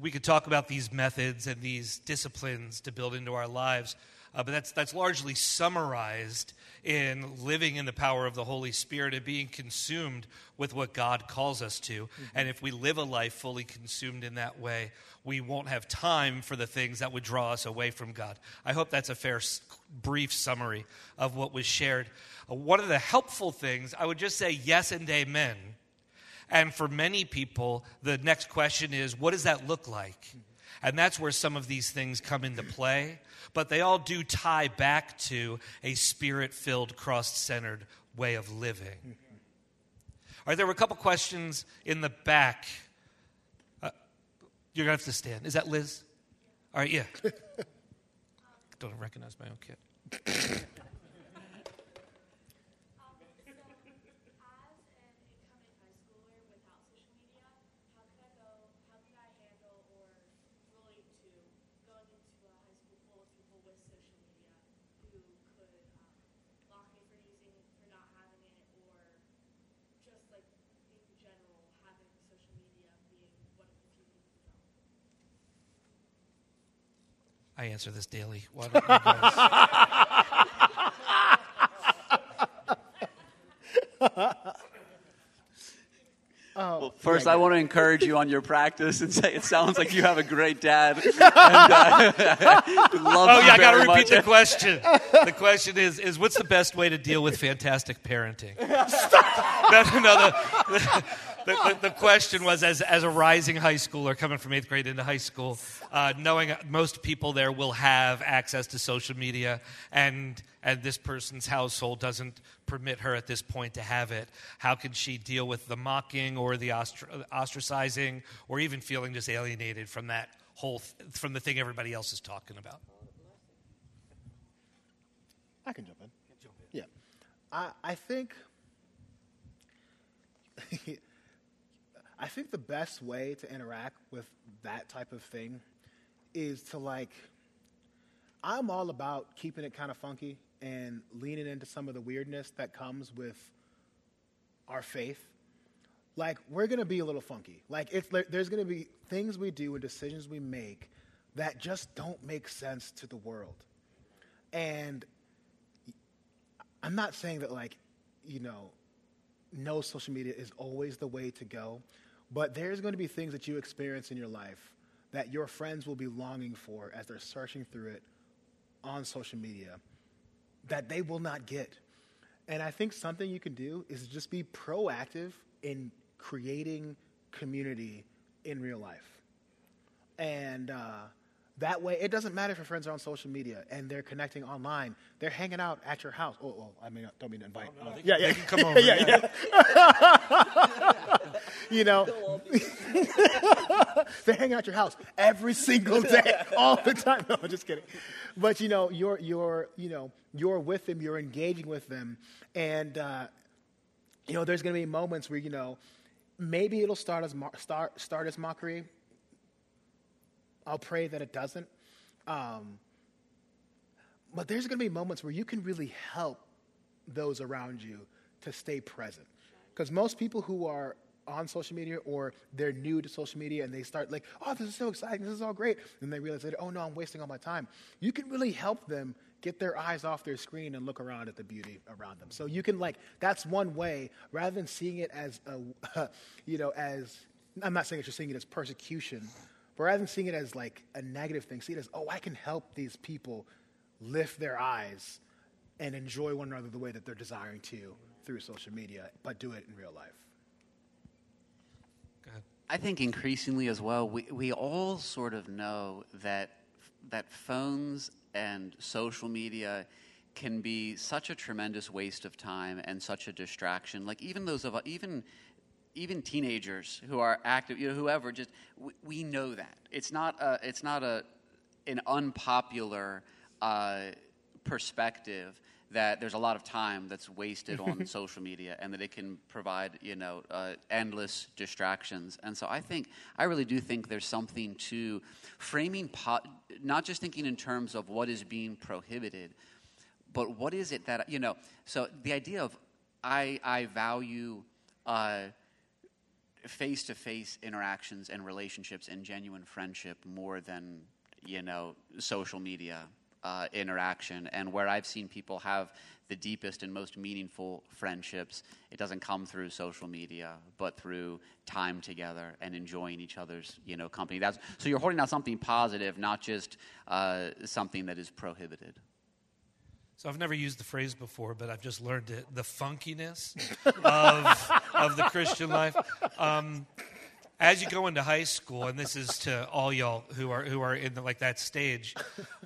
we could talk about these methods and these disciplines to build into our lives, uh, but that's, that's largely summarized in living in the power of the Holy Spirit and being consumed with what God calls us to. Mm-hmm. And if we live a life fully consumed in that way, we won't have time for the things that would draw us away from God. I hope that's a fair, brief summary of what was shared. Uh, one of the helpful things, I would just say yes and amen. And for many people, the next question is what does that look like? And that's where some of these things come into play. But they all do tie back to a spirit filled, cross centered way of living. All right, there were a couple questions in the back. Uh, you're going to have to stand. Is that Liz? All right, yeah. Don't recognize my own kid. I answer this daily. Why don't you guys? Oh, well, first, I want to encourage you on your practice and say it sounds like you have a great dad. And, uh, oh, yeah, I got to repeat much. the question. The question is, is what's the best way to deal with fantastic parenting? no, no, the, the, question was as, as a rising high schooler coming from eighth grade into high school, uh, knowing most people there will have access to social media, and, and this person's household doesn't permit her at this point to have it, how can she deal with the mocking or the ostracizing or even feeling just alienated from that whole, th- from the thing everybody else is talking about? I can jump in. Yeah. I, I think I think the best way to interact with that type of thing is to like, I'm all about keeping it kind of funky and leaning into some of the weirdness that comes with our faith. Like, we're to be a little funky. Like, it's, there's to be things we do and decisions we make that just don't make sense to the world. And I'm not saying that, like, you know, no social media is always the way to go. But there's going to be things that you experience in your life that your friends will be longing for as they're searching through it on social media that they will not get. And I think something you can do is just be proactive in creating community in real life. And uh, that way, it doesn't matter if your friends are on social media and they're connecting online. They're hanging out at your house. Oh, oh I mean, don't mean to invite. Oh, no, yeah, yeah, come over. yeah, yeah. you know, they're hanging out at your house every single day, all the time. No, I'm just kidding. But you know, you're you're you know you're with them, you're engaging with them, and uh, you know, there's going to be moments where you know maybe it'll start as mo- start start as mockery I'll pray that it doesn't. Um, but there's going to be moments where you can really help those around you to stay present. Because most people who are on social media or they're new to social media and they start like, oh, this is so exciting, this is all great. And they realize later, oh no, I'm wasting all my time. You can really help them get their eyes off their screen and look around at the beauty around them. So you can like, that's one way, rather than seeing it as a, you know, as, I'm not saying that you're seeing it as persecution, but rather than seeing it as like a negative thing, see it as, oh, I can help these people lift their eyes and enjoy one another the way that they're desiring to through social media, but do it in real life. Go ahead. I think increasingly as well, we, we all sort of know that that phones and social media can be such a tremendous waste of time and such a distraction. Like even those of even even teenagers who are active, you know, whoever, just we, we know that. It's not a, it's not a an unpopular uh, perspective that there's a lot of time that's wasted on social media and that it can provide you know uh, endless distractions. And so i think i really do think there's something to framing po- not just thinking in terms of what is being prohibited but what is it that you know so the idea of i i value uh, face to face interactions and relationships and genuine friendship more than, you know, social media uh, interaction. And where I've seen people have the deepest and most meaningful friendships, it doesn't come through social media, but through time together and enjoying each other's, you know, company. That's, so you're holding out something positive, not just uh, something that is prohibited. So I've never used the phrase before, but I've just learned it. The funkiness of, of the Christian life. Um, as you go into high school, and this is to all y'all who are who are in the, like that stage,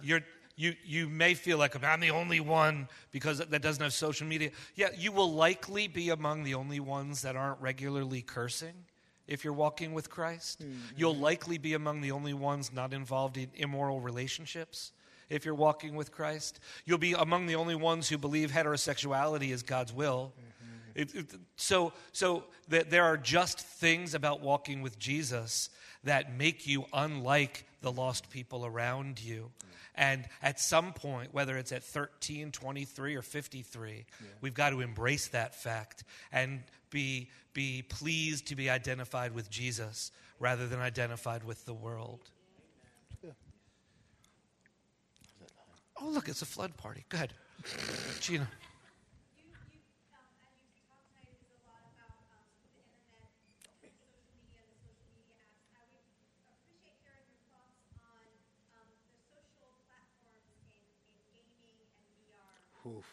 you're you you may feel like I'm the only one because that doesn't have social media. Yeah, you will likely be among the only ones that aren't regularly cursing if you're walking with Christ. Mm-hmm. You'll likely be among the only ones not involved in immoral relationships if you're walking with Christ. You'll be among the only ones who believe heterosexuality is God's will. Mm-hmm. It, it, so, so that there are just things about walking with Jesus that make you unlike the lost people around you. Mm-hmm. And at some point, whether it's at 13, 23, or 53, yeah. we've got to embrace that fact and be, be pleased to be identified with Jesus rather than identified with the world. Oh, look, it's a flood party. Go ahead. Gina. Oof.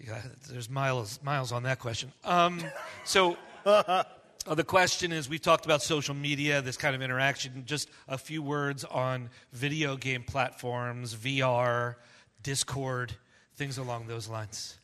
Yeah, there's miles miles on that question. Um, so uh, the question is, we've talked about social media, this kind of interaction. Just a few words on video game platforms, VR, Discord, things along those lines.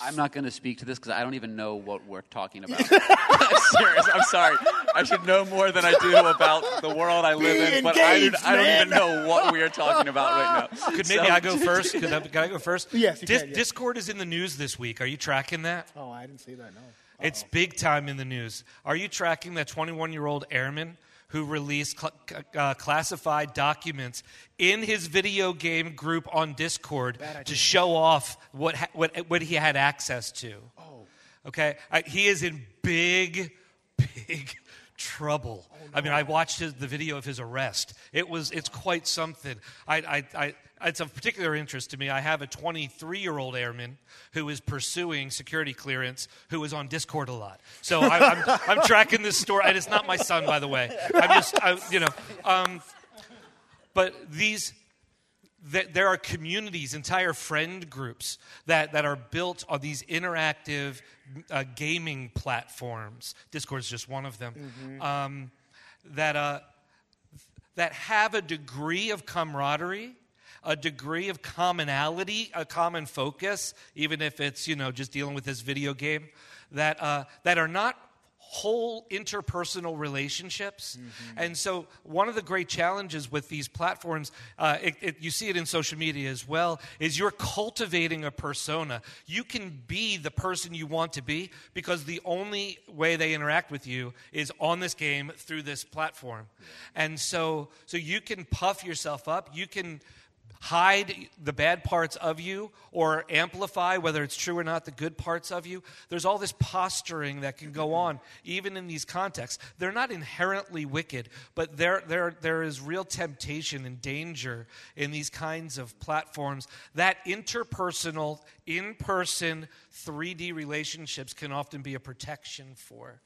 I'm not going to speak to this because I don't even know what we're talking about. I'm serious. I'm sorry. I should know more than I do about the world I live Be in, but engaged, I, I, don't even know what we are talking about right now. Could maybe so. I go first? Could I, could I go first? Yes, Dis- can, yes. Discord is in the news this week. Are you tracking that? Oh, I didn't see that. No. Uh-oh. It's big time in the news. Are you tracking that 21 year old airman who released cl- uh, classified documents in his video game group on Discord to show off what, ha- what, what he had access to. Oh. Okay? Uh, he is in big, big trouble. Oh, no. I mean, I watched his, the video of his arrest. It was, it's quite something. I, I, I, it's of particular interest to me. I have a 23 year old airman who is pursuing security clearance who is on Discord a lot. So I, am I'm, I'm tracking this story, and it's not my son, by the way. I'm just, I, you know. Um, but these, there are communities, entire friend groups that, that are built on these interactive uh, gaming platforms. Discord is just one of them. Mm-hmm. Um, that, uh, that have a degree of camaraderie a degree of commonality, a common focus, even if it's, you know, just dealing with this video game, that, uh, that are not whole interpersonal relationships. Mm-hmm. And so, one of the great challenges with these platforms, uh, it, it, you see it in social media as well, is you're cultivating a persona. You can be the person you want to be because the only way they interact with you is on this game through this platform. Yeah. And so, so you can puff yourself up. You can hide the bad parts of you or amplify, whether it's true or not, the good parts of you. There's all this posturing that can go on, even in these contexts. They're not inherently wicked, but there, there, there is real temptation and danger in these kinds of platforms that interpersonal, in person, 3D relationships can often be a protection for.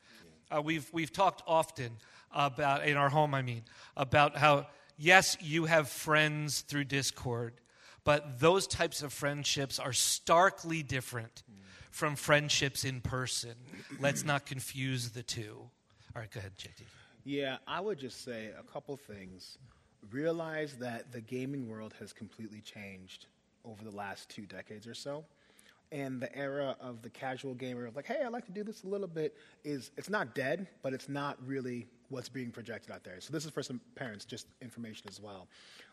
Uh, we've, we've talked often about, in our home, I mean, about how yes, you have friends through Discord, but those types of friendships are starkly different from friendships in person. Let's not confuse the two. All right, go ahead, JT. Yeah, I would just say a couple things. Realize that the gaming world has completely changed over the last two decades or so. And the era of the casual gamer of like, hey, I'd like to do this a little bit is it's not dead, but it's not really what's being projected out there. So this is for some parents, just information as well.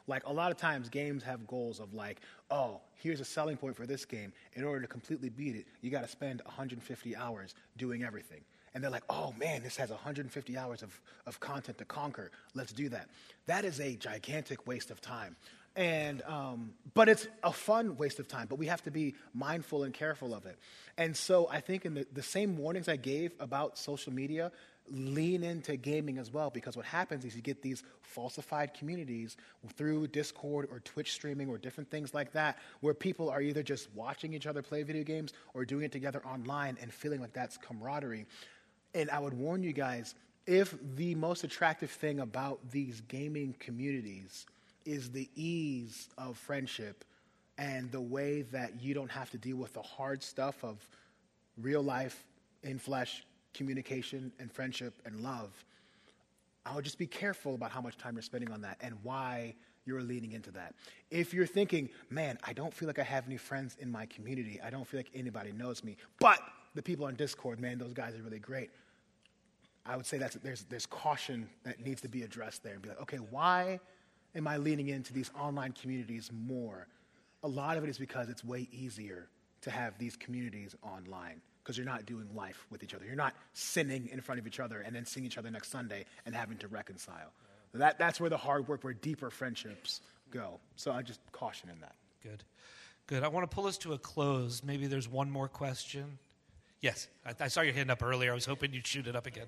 Like a lot of times, games have goals of like, oh, here's a selling point for this game. In order to completely beat it, you got to spend 150 hours doing everything. And they're like, oh man, this has 150 hours of, of content to conquer. Let's do that. That is a gigantic waste of time. And, um, but it's a fun waste of time, but we have to be mindful and careful of it. And so I think in the, the same warnings I gave about social media, lean into gaming as well because what happens is you get these falsified communities through Discord or Twitch streaming or different things like that where people are either just watching each other play video games or doing it together online and feeling like that's camaraderie. And I would warn you guys if the most attractive thing about these gaming communities is the ease of friendship and the way that you don't have to deal with the hard stuff of real life in flesh communication and friendship and love, I would just be careful about how much time you're spending on that and why you're leaning into that. If you're thinking, man, I don't feel like I have any friends in my community, I don't feel like anybody knows me, but the people on Discord, man, those guys are really great. I would say that there's, there's caution that needs to be addressed there and be like, okay, why am I leaning into these online communities more? A lot of it is because it's way easier to have these communities online because you're not doing life with each other. You're not sinning in front of each other and then seeing each other next Sunday and having to reconcile. That, that's where the hard work, where deeper friendships go. So I just caution in that. Good. Good. I want to pull us to a close. Maybe there's one more question. Yes, I, I saw your hand up earlier. I was hoping you'd shoot it up again.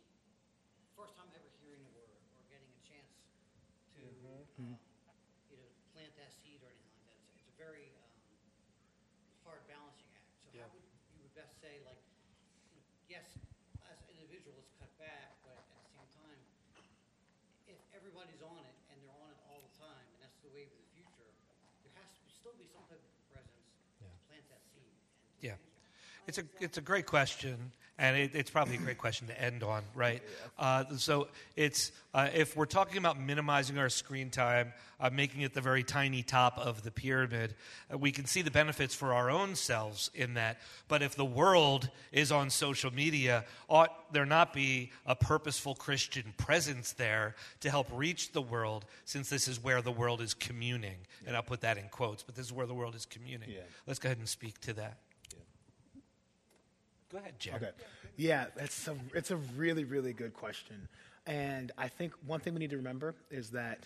Everybody's on it and they're on it all the time, and that's the wave of the future, there has to still be some type of presence to plant that seed. Yeah. It's a, it's a great question, and it, it's probably a great question to end on, right? Uh, so it's uh, if we're talking about minimizing our screen time, uh, making it the very tiny top of the pyramid, uh, we can see the benefits for our own selves in that. But if the world is on social media, ought there not be a purposeful Christian presence there to help reach the world, since this is where the world is communing? And I'll put that in quotes, but this is where the world is communing. Yeah. Let's go ahead and speak to that. Go ahead, Jared. Okay. Yeah, it's a, it's a really, really good question. And I think one thing we need to remember is that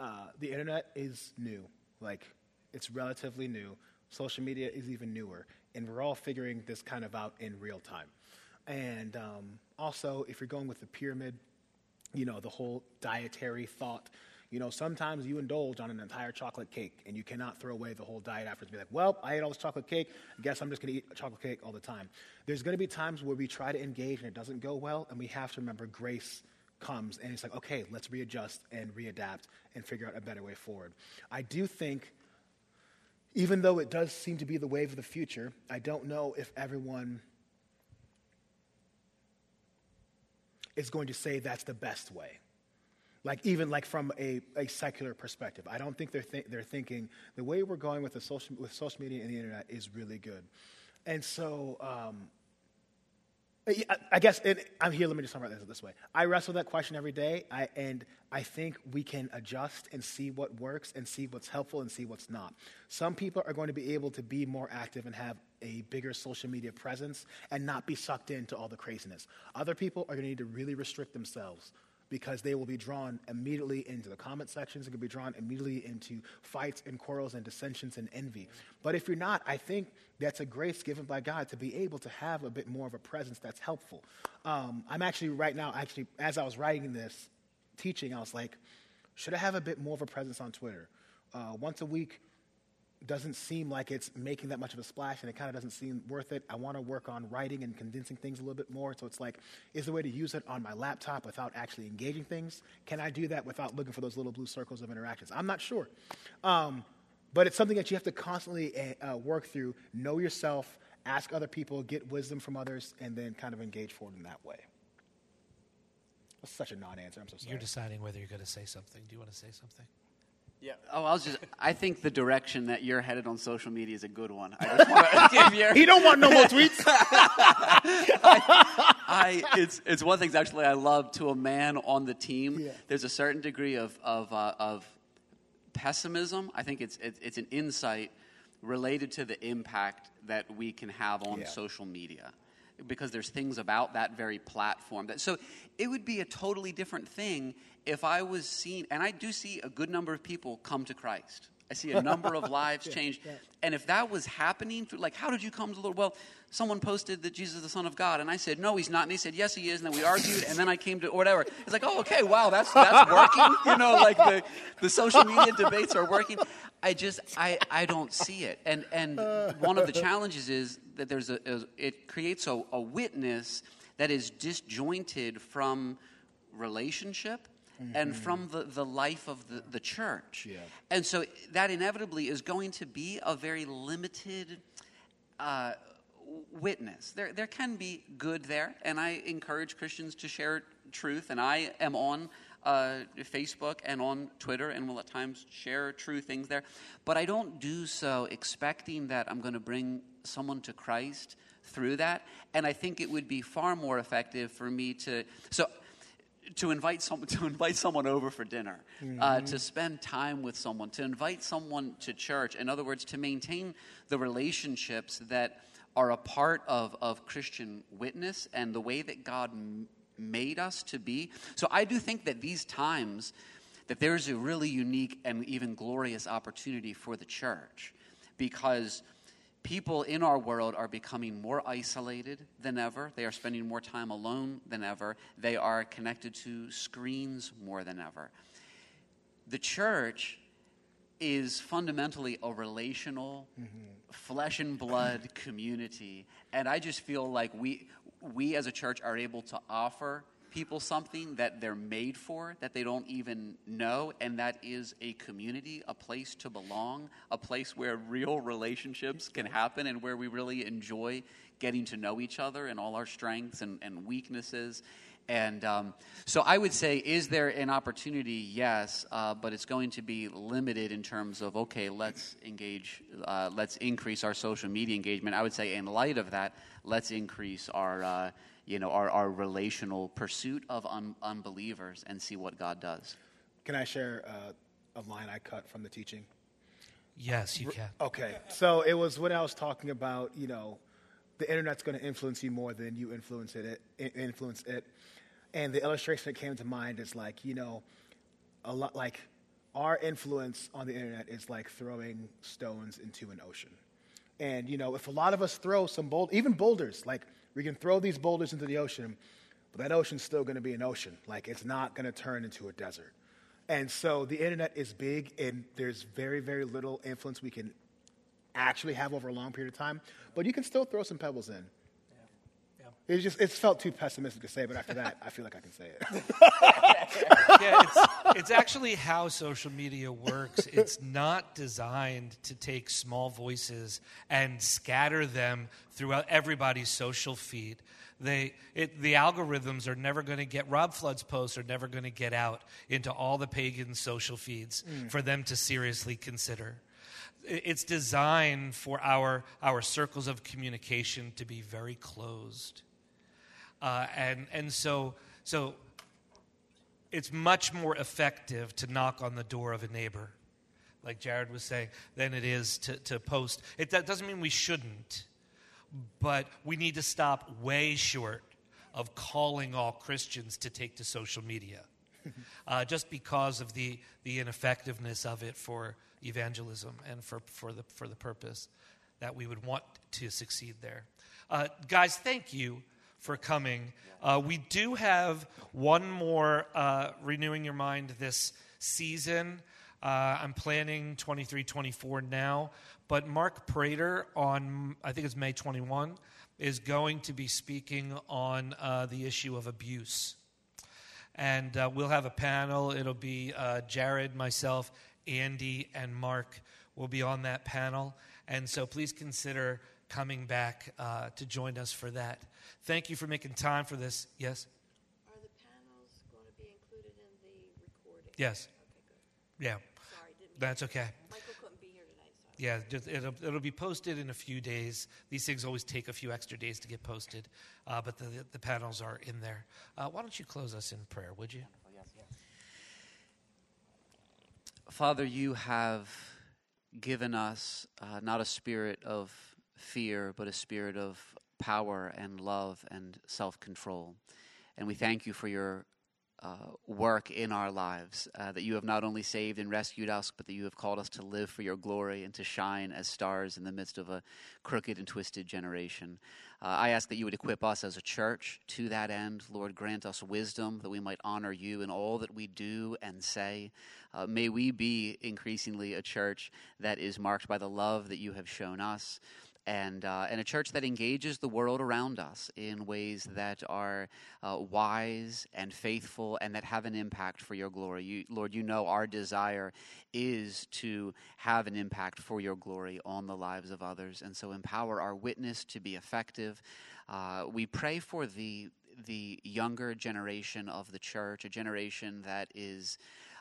uh, the internet is new. Like, it's relatively new. Social media is even newer. And we're all figuring this kind of out in real time. And um, also, if you're going with the pyramid, you know, the whole dietary thought, you know, sometimes you indulge on an entire chocolate cake and you cannot throw away the whole diet afterwards. Be like, well, I ate all this chocolate cake. I guess I'm just going to eat chocolate cake all the time. There's going to be times where we try to engage and it doesn't go well, and we have to remember grace comes and it's like, okay, let's readjust and readapt and figure out a better way forward. I do think, even though it does seem to be the wave of the future, I don't know if everyone is going to say that's the best way like even like from a, a secular perspective. I don't think they're, th- they're thinking the way we're going with, the social, with social media and the internet is really good. And so um, I, guess it, I'm here. Let me just summarize this this way. I wrestle that question every day, I, and I think we can adjust and see what works and see what's helpful and see what's not. Some people are going to be able to be more active and have a bigger social media presence and not be sucked into all the craziness. Other people are going to need to really restrict themselves because they will be drawn immediately into the comment sections. It can be drawn immediately into fights and quarrels and dissensions and envy. But if you're not, I think that's a grace given by God to be able to have a bit more of a presence that's helpful. Um, I'm actually right now, actually, as I was writing this teaching, I was like, should I have a bit more of a presence on Twitter? Uh, once a week, doesn't seem like it's making that much of a splash and it kind of doesn't seem worth it. I want to work on writing and condensing things a little bit more. So it's like, is there a way to use it on my laptop without actually engaging things? Can I do that without looking for those little blue circles of interactions? I'm not sure. Um, but it's something that you have to constantly uh, uh, work through, know yourself, ask other people, get wisdom from others, and then kind of engage forward in that way. That's such a non-answer. I'm so sorry. You're deciding whether you're going to say something. Do you want to say something? Yeah. Oh, I was just. I think the direction that you're headed on social media is a good one. I just want to give you. he don't want no more tweets. I, it's, it's one of the things actually I love to a man on the team. Yeah. There's a certain degree of, of, uh, of pessimism. I think it's, it's, it's an insight related to the impact that we can have on Yeah. social media. Because there's things about that very platform that so it would be a totally different thing if I was seen, and I do see a good number of people come to Christ. I see a number of lives change. And if that was happening through, like, how did you come to the Lord? Well, someone posted that Jesus is the Son of God, and I said, no, he's not. And they said, yes, he is. And then we argued, and then I came to, or whatever. It's like, oh, okay, wow, that's, that's working. You know, like the, the social media debates are working. I just, I, I don't see it. And, and one of the challenges is that there's a, a it creates a, a witness that is disjointed from relationship and from the, the life of the, the church. Yeah. And so that inevitably is going to be a very limited uh, witness. There, there can be good there, and I encourage Christians to share truth, and I am on uh, Facebook and on Twitter and will at times share true things there. But I don't do so expecting that I'm going to bring someone to Christ through that. And I think it would be far more effective for me to. So, to invite someone to invite someone over for dinner, uh, to spend time with someone, to invite someone to church. In other words, to maintain the relationships that are a part of, of Christian witness and the way that God m- made us to be. So I do think that these times that there's a really unique and even glorious opportunity for the church because people in our world are becoming more isolated than ever. They are spending more time alone than ever. They are connected to screens more than ever. The church is fundamentally a relational, mm-hmm. flesh and blood community. And I just feel like we, we as a church are able to offer people something that they're made for, that they don't even know, and that is a community, a place to belong, a place where real relationships can happen and where we really enjoy getting to know each other and all our strengths and, and weaknesses. And um, so I would say, is there an opportunity? Yes, uh, but it's going to be limited in terms of, okay, let's engage, uh, let's increase our social media engagement. I would say, in light of that, let's increase our, uh, you know, our, our relational pursuit of un- unbelievers and see what God does. Can I share uh, a line I cut from the teaching? Yes, you can. Okay, so it was when I was talking about you know, the internet's going to influence you more than you influence it, it influence it, and the illustration that came to mind is like you know, a lot like our influence on the internet is like throwing stones into an ocean, and you know, if a lot of us throw some bold, even boulders, like we can throw these boulders into the ocean, but that ocean's still going to be an ocean, like it's not going to turn into a desert. And so the internet is big, and there's very, very little influence we can actually have over a long period of time. But you can still throw some pebbles in. It's just it's felt too pessimistic to say, but after that, I feel like I can say it. yeah, it's, it's actually how social media works. It's not designed to take small voices and scatter them throughout everybody's social feed. They, it, the algorithms are never going to get, Rob Flood's posts are never going to get out into all the pagan social feeds hmm. for them to seriously consider. It's designed for our, our circles of communication to be very closed. Uh, and, and so, so it's much more effective to knock on the door of a neighbor, like Jared was saying, than it is to, to post. It, that doesn't mean we shouldn't, but we need to stop way short of calling all Christians to take to social media, uh, just because of the, the ineffectiveness of it for evangelism and for, for, the, for the purpose that we would want to succeed there. Uh, guys, thank you for coming. Uh, we do have one more uh, Renewing Your Mind this season. Uh, I'm planning 23 24 now, but Mark Prater on, I think it's May 21, is going to be speaking on uh, the issue of abuse. And uh, we'll have a panel. It'll be uh, Jared, myself, Andy, and Mark will be on that panel. And so please consider coming back uh, to join us for that. Thank you for making time for this. Yes? Are the panels going to be included in the recording? Yes. Yeah. Sorry, didn't That's to- okay. Michael couldn't be here tonight, so. Yeah, just, it'll, it'll be posted in a few days. These things always take a few extra days to get posted, uh, but the, the panels are in there. Uh, why don't you close us in prayer, would you? Father, you have given us uh, not a spirit of fear, but a spirit of power and love and self control. And we thank you for your uh, work in our lives, uh, that you have not only saved and rescued us, but that you have called us to live for your glory and to shine as stars in the midst of a crooked and twisted generation. Uh, I ask that you would equip us as a church to that end. Lord, grant us wisdom that we might honor you in all that we do and say. Uh, may we be increasingly a church that is marked by the love that you have shown us and, uh, and a church that engages the world around us in ways that are uh, wise and faithful and that have an impact for your glory. You, Lord, you know our desire is to have an impact for your glory on the lives of others, and so empower our witness to be effective. Uh, we pray for the the younger generation of the church, a generation that is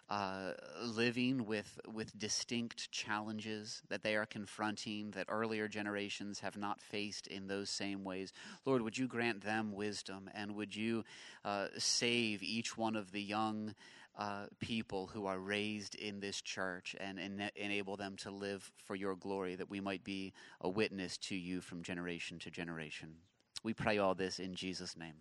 uh, living with with distinct challenges that they are confronting that earlier generations have not faced in those same ways. Lord, would you grant them wisdom and would you uh, save each one of the young uh, people who are raised in this church and ena- enable them to live for your glory, that we might be a witness to you from generation to generation. We pray all this in Jesus' name.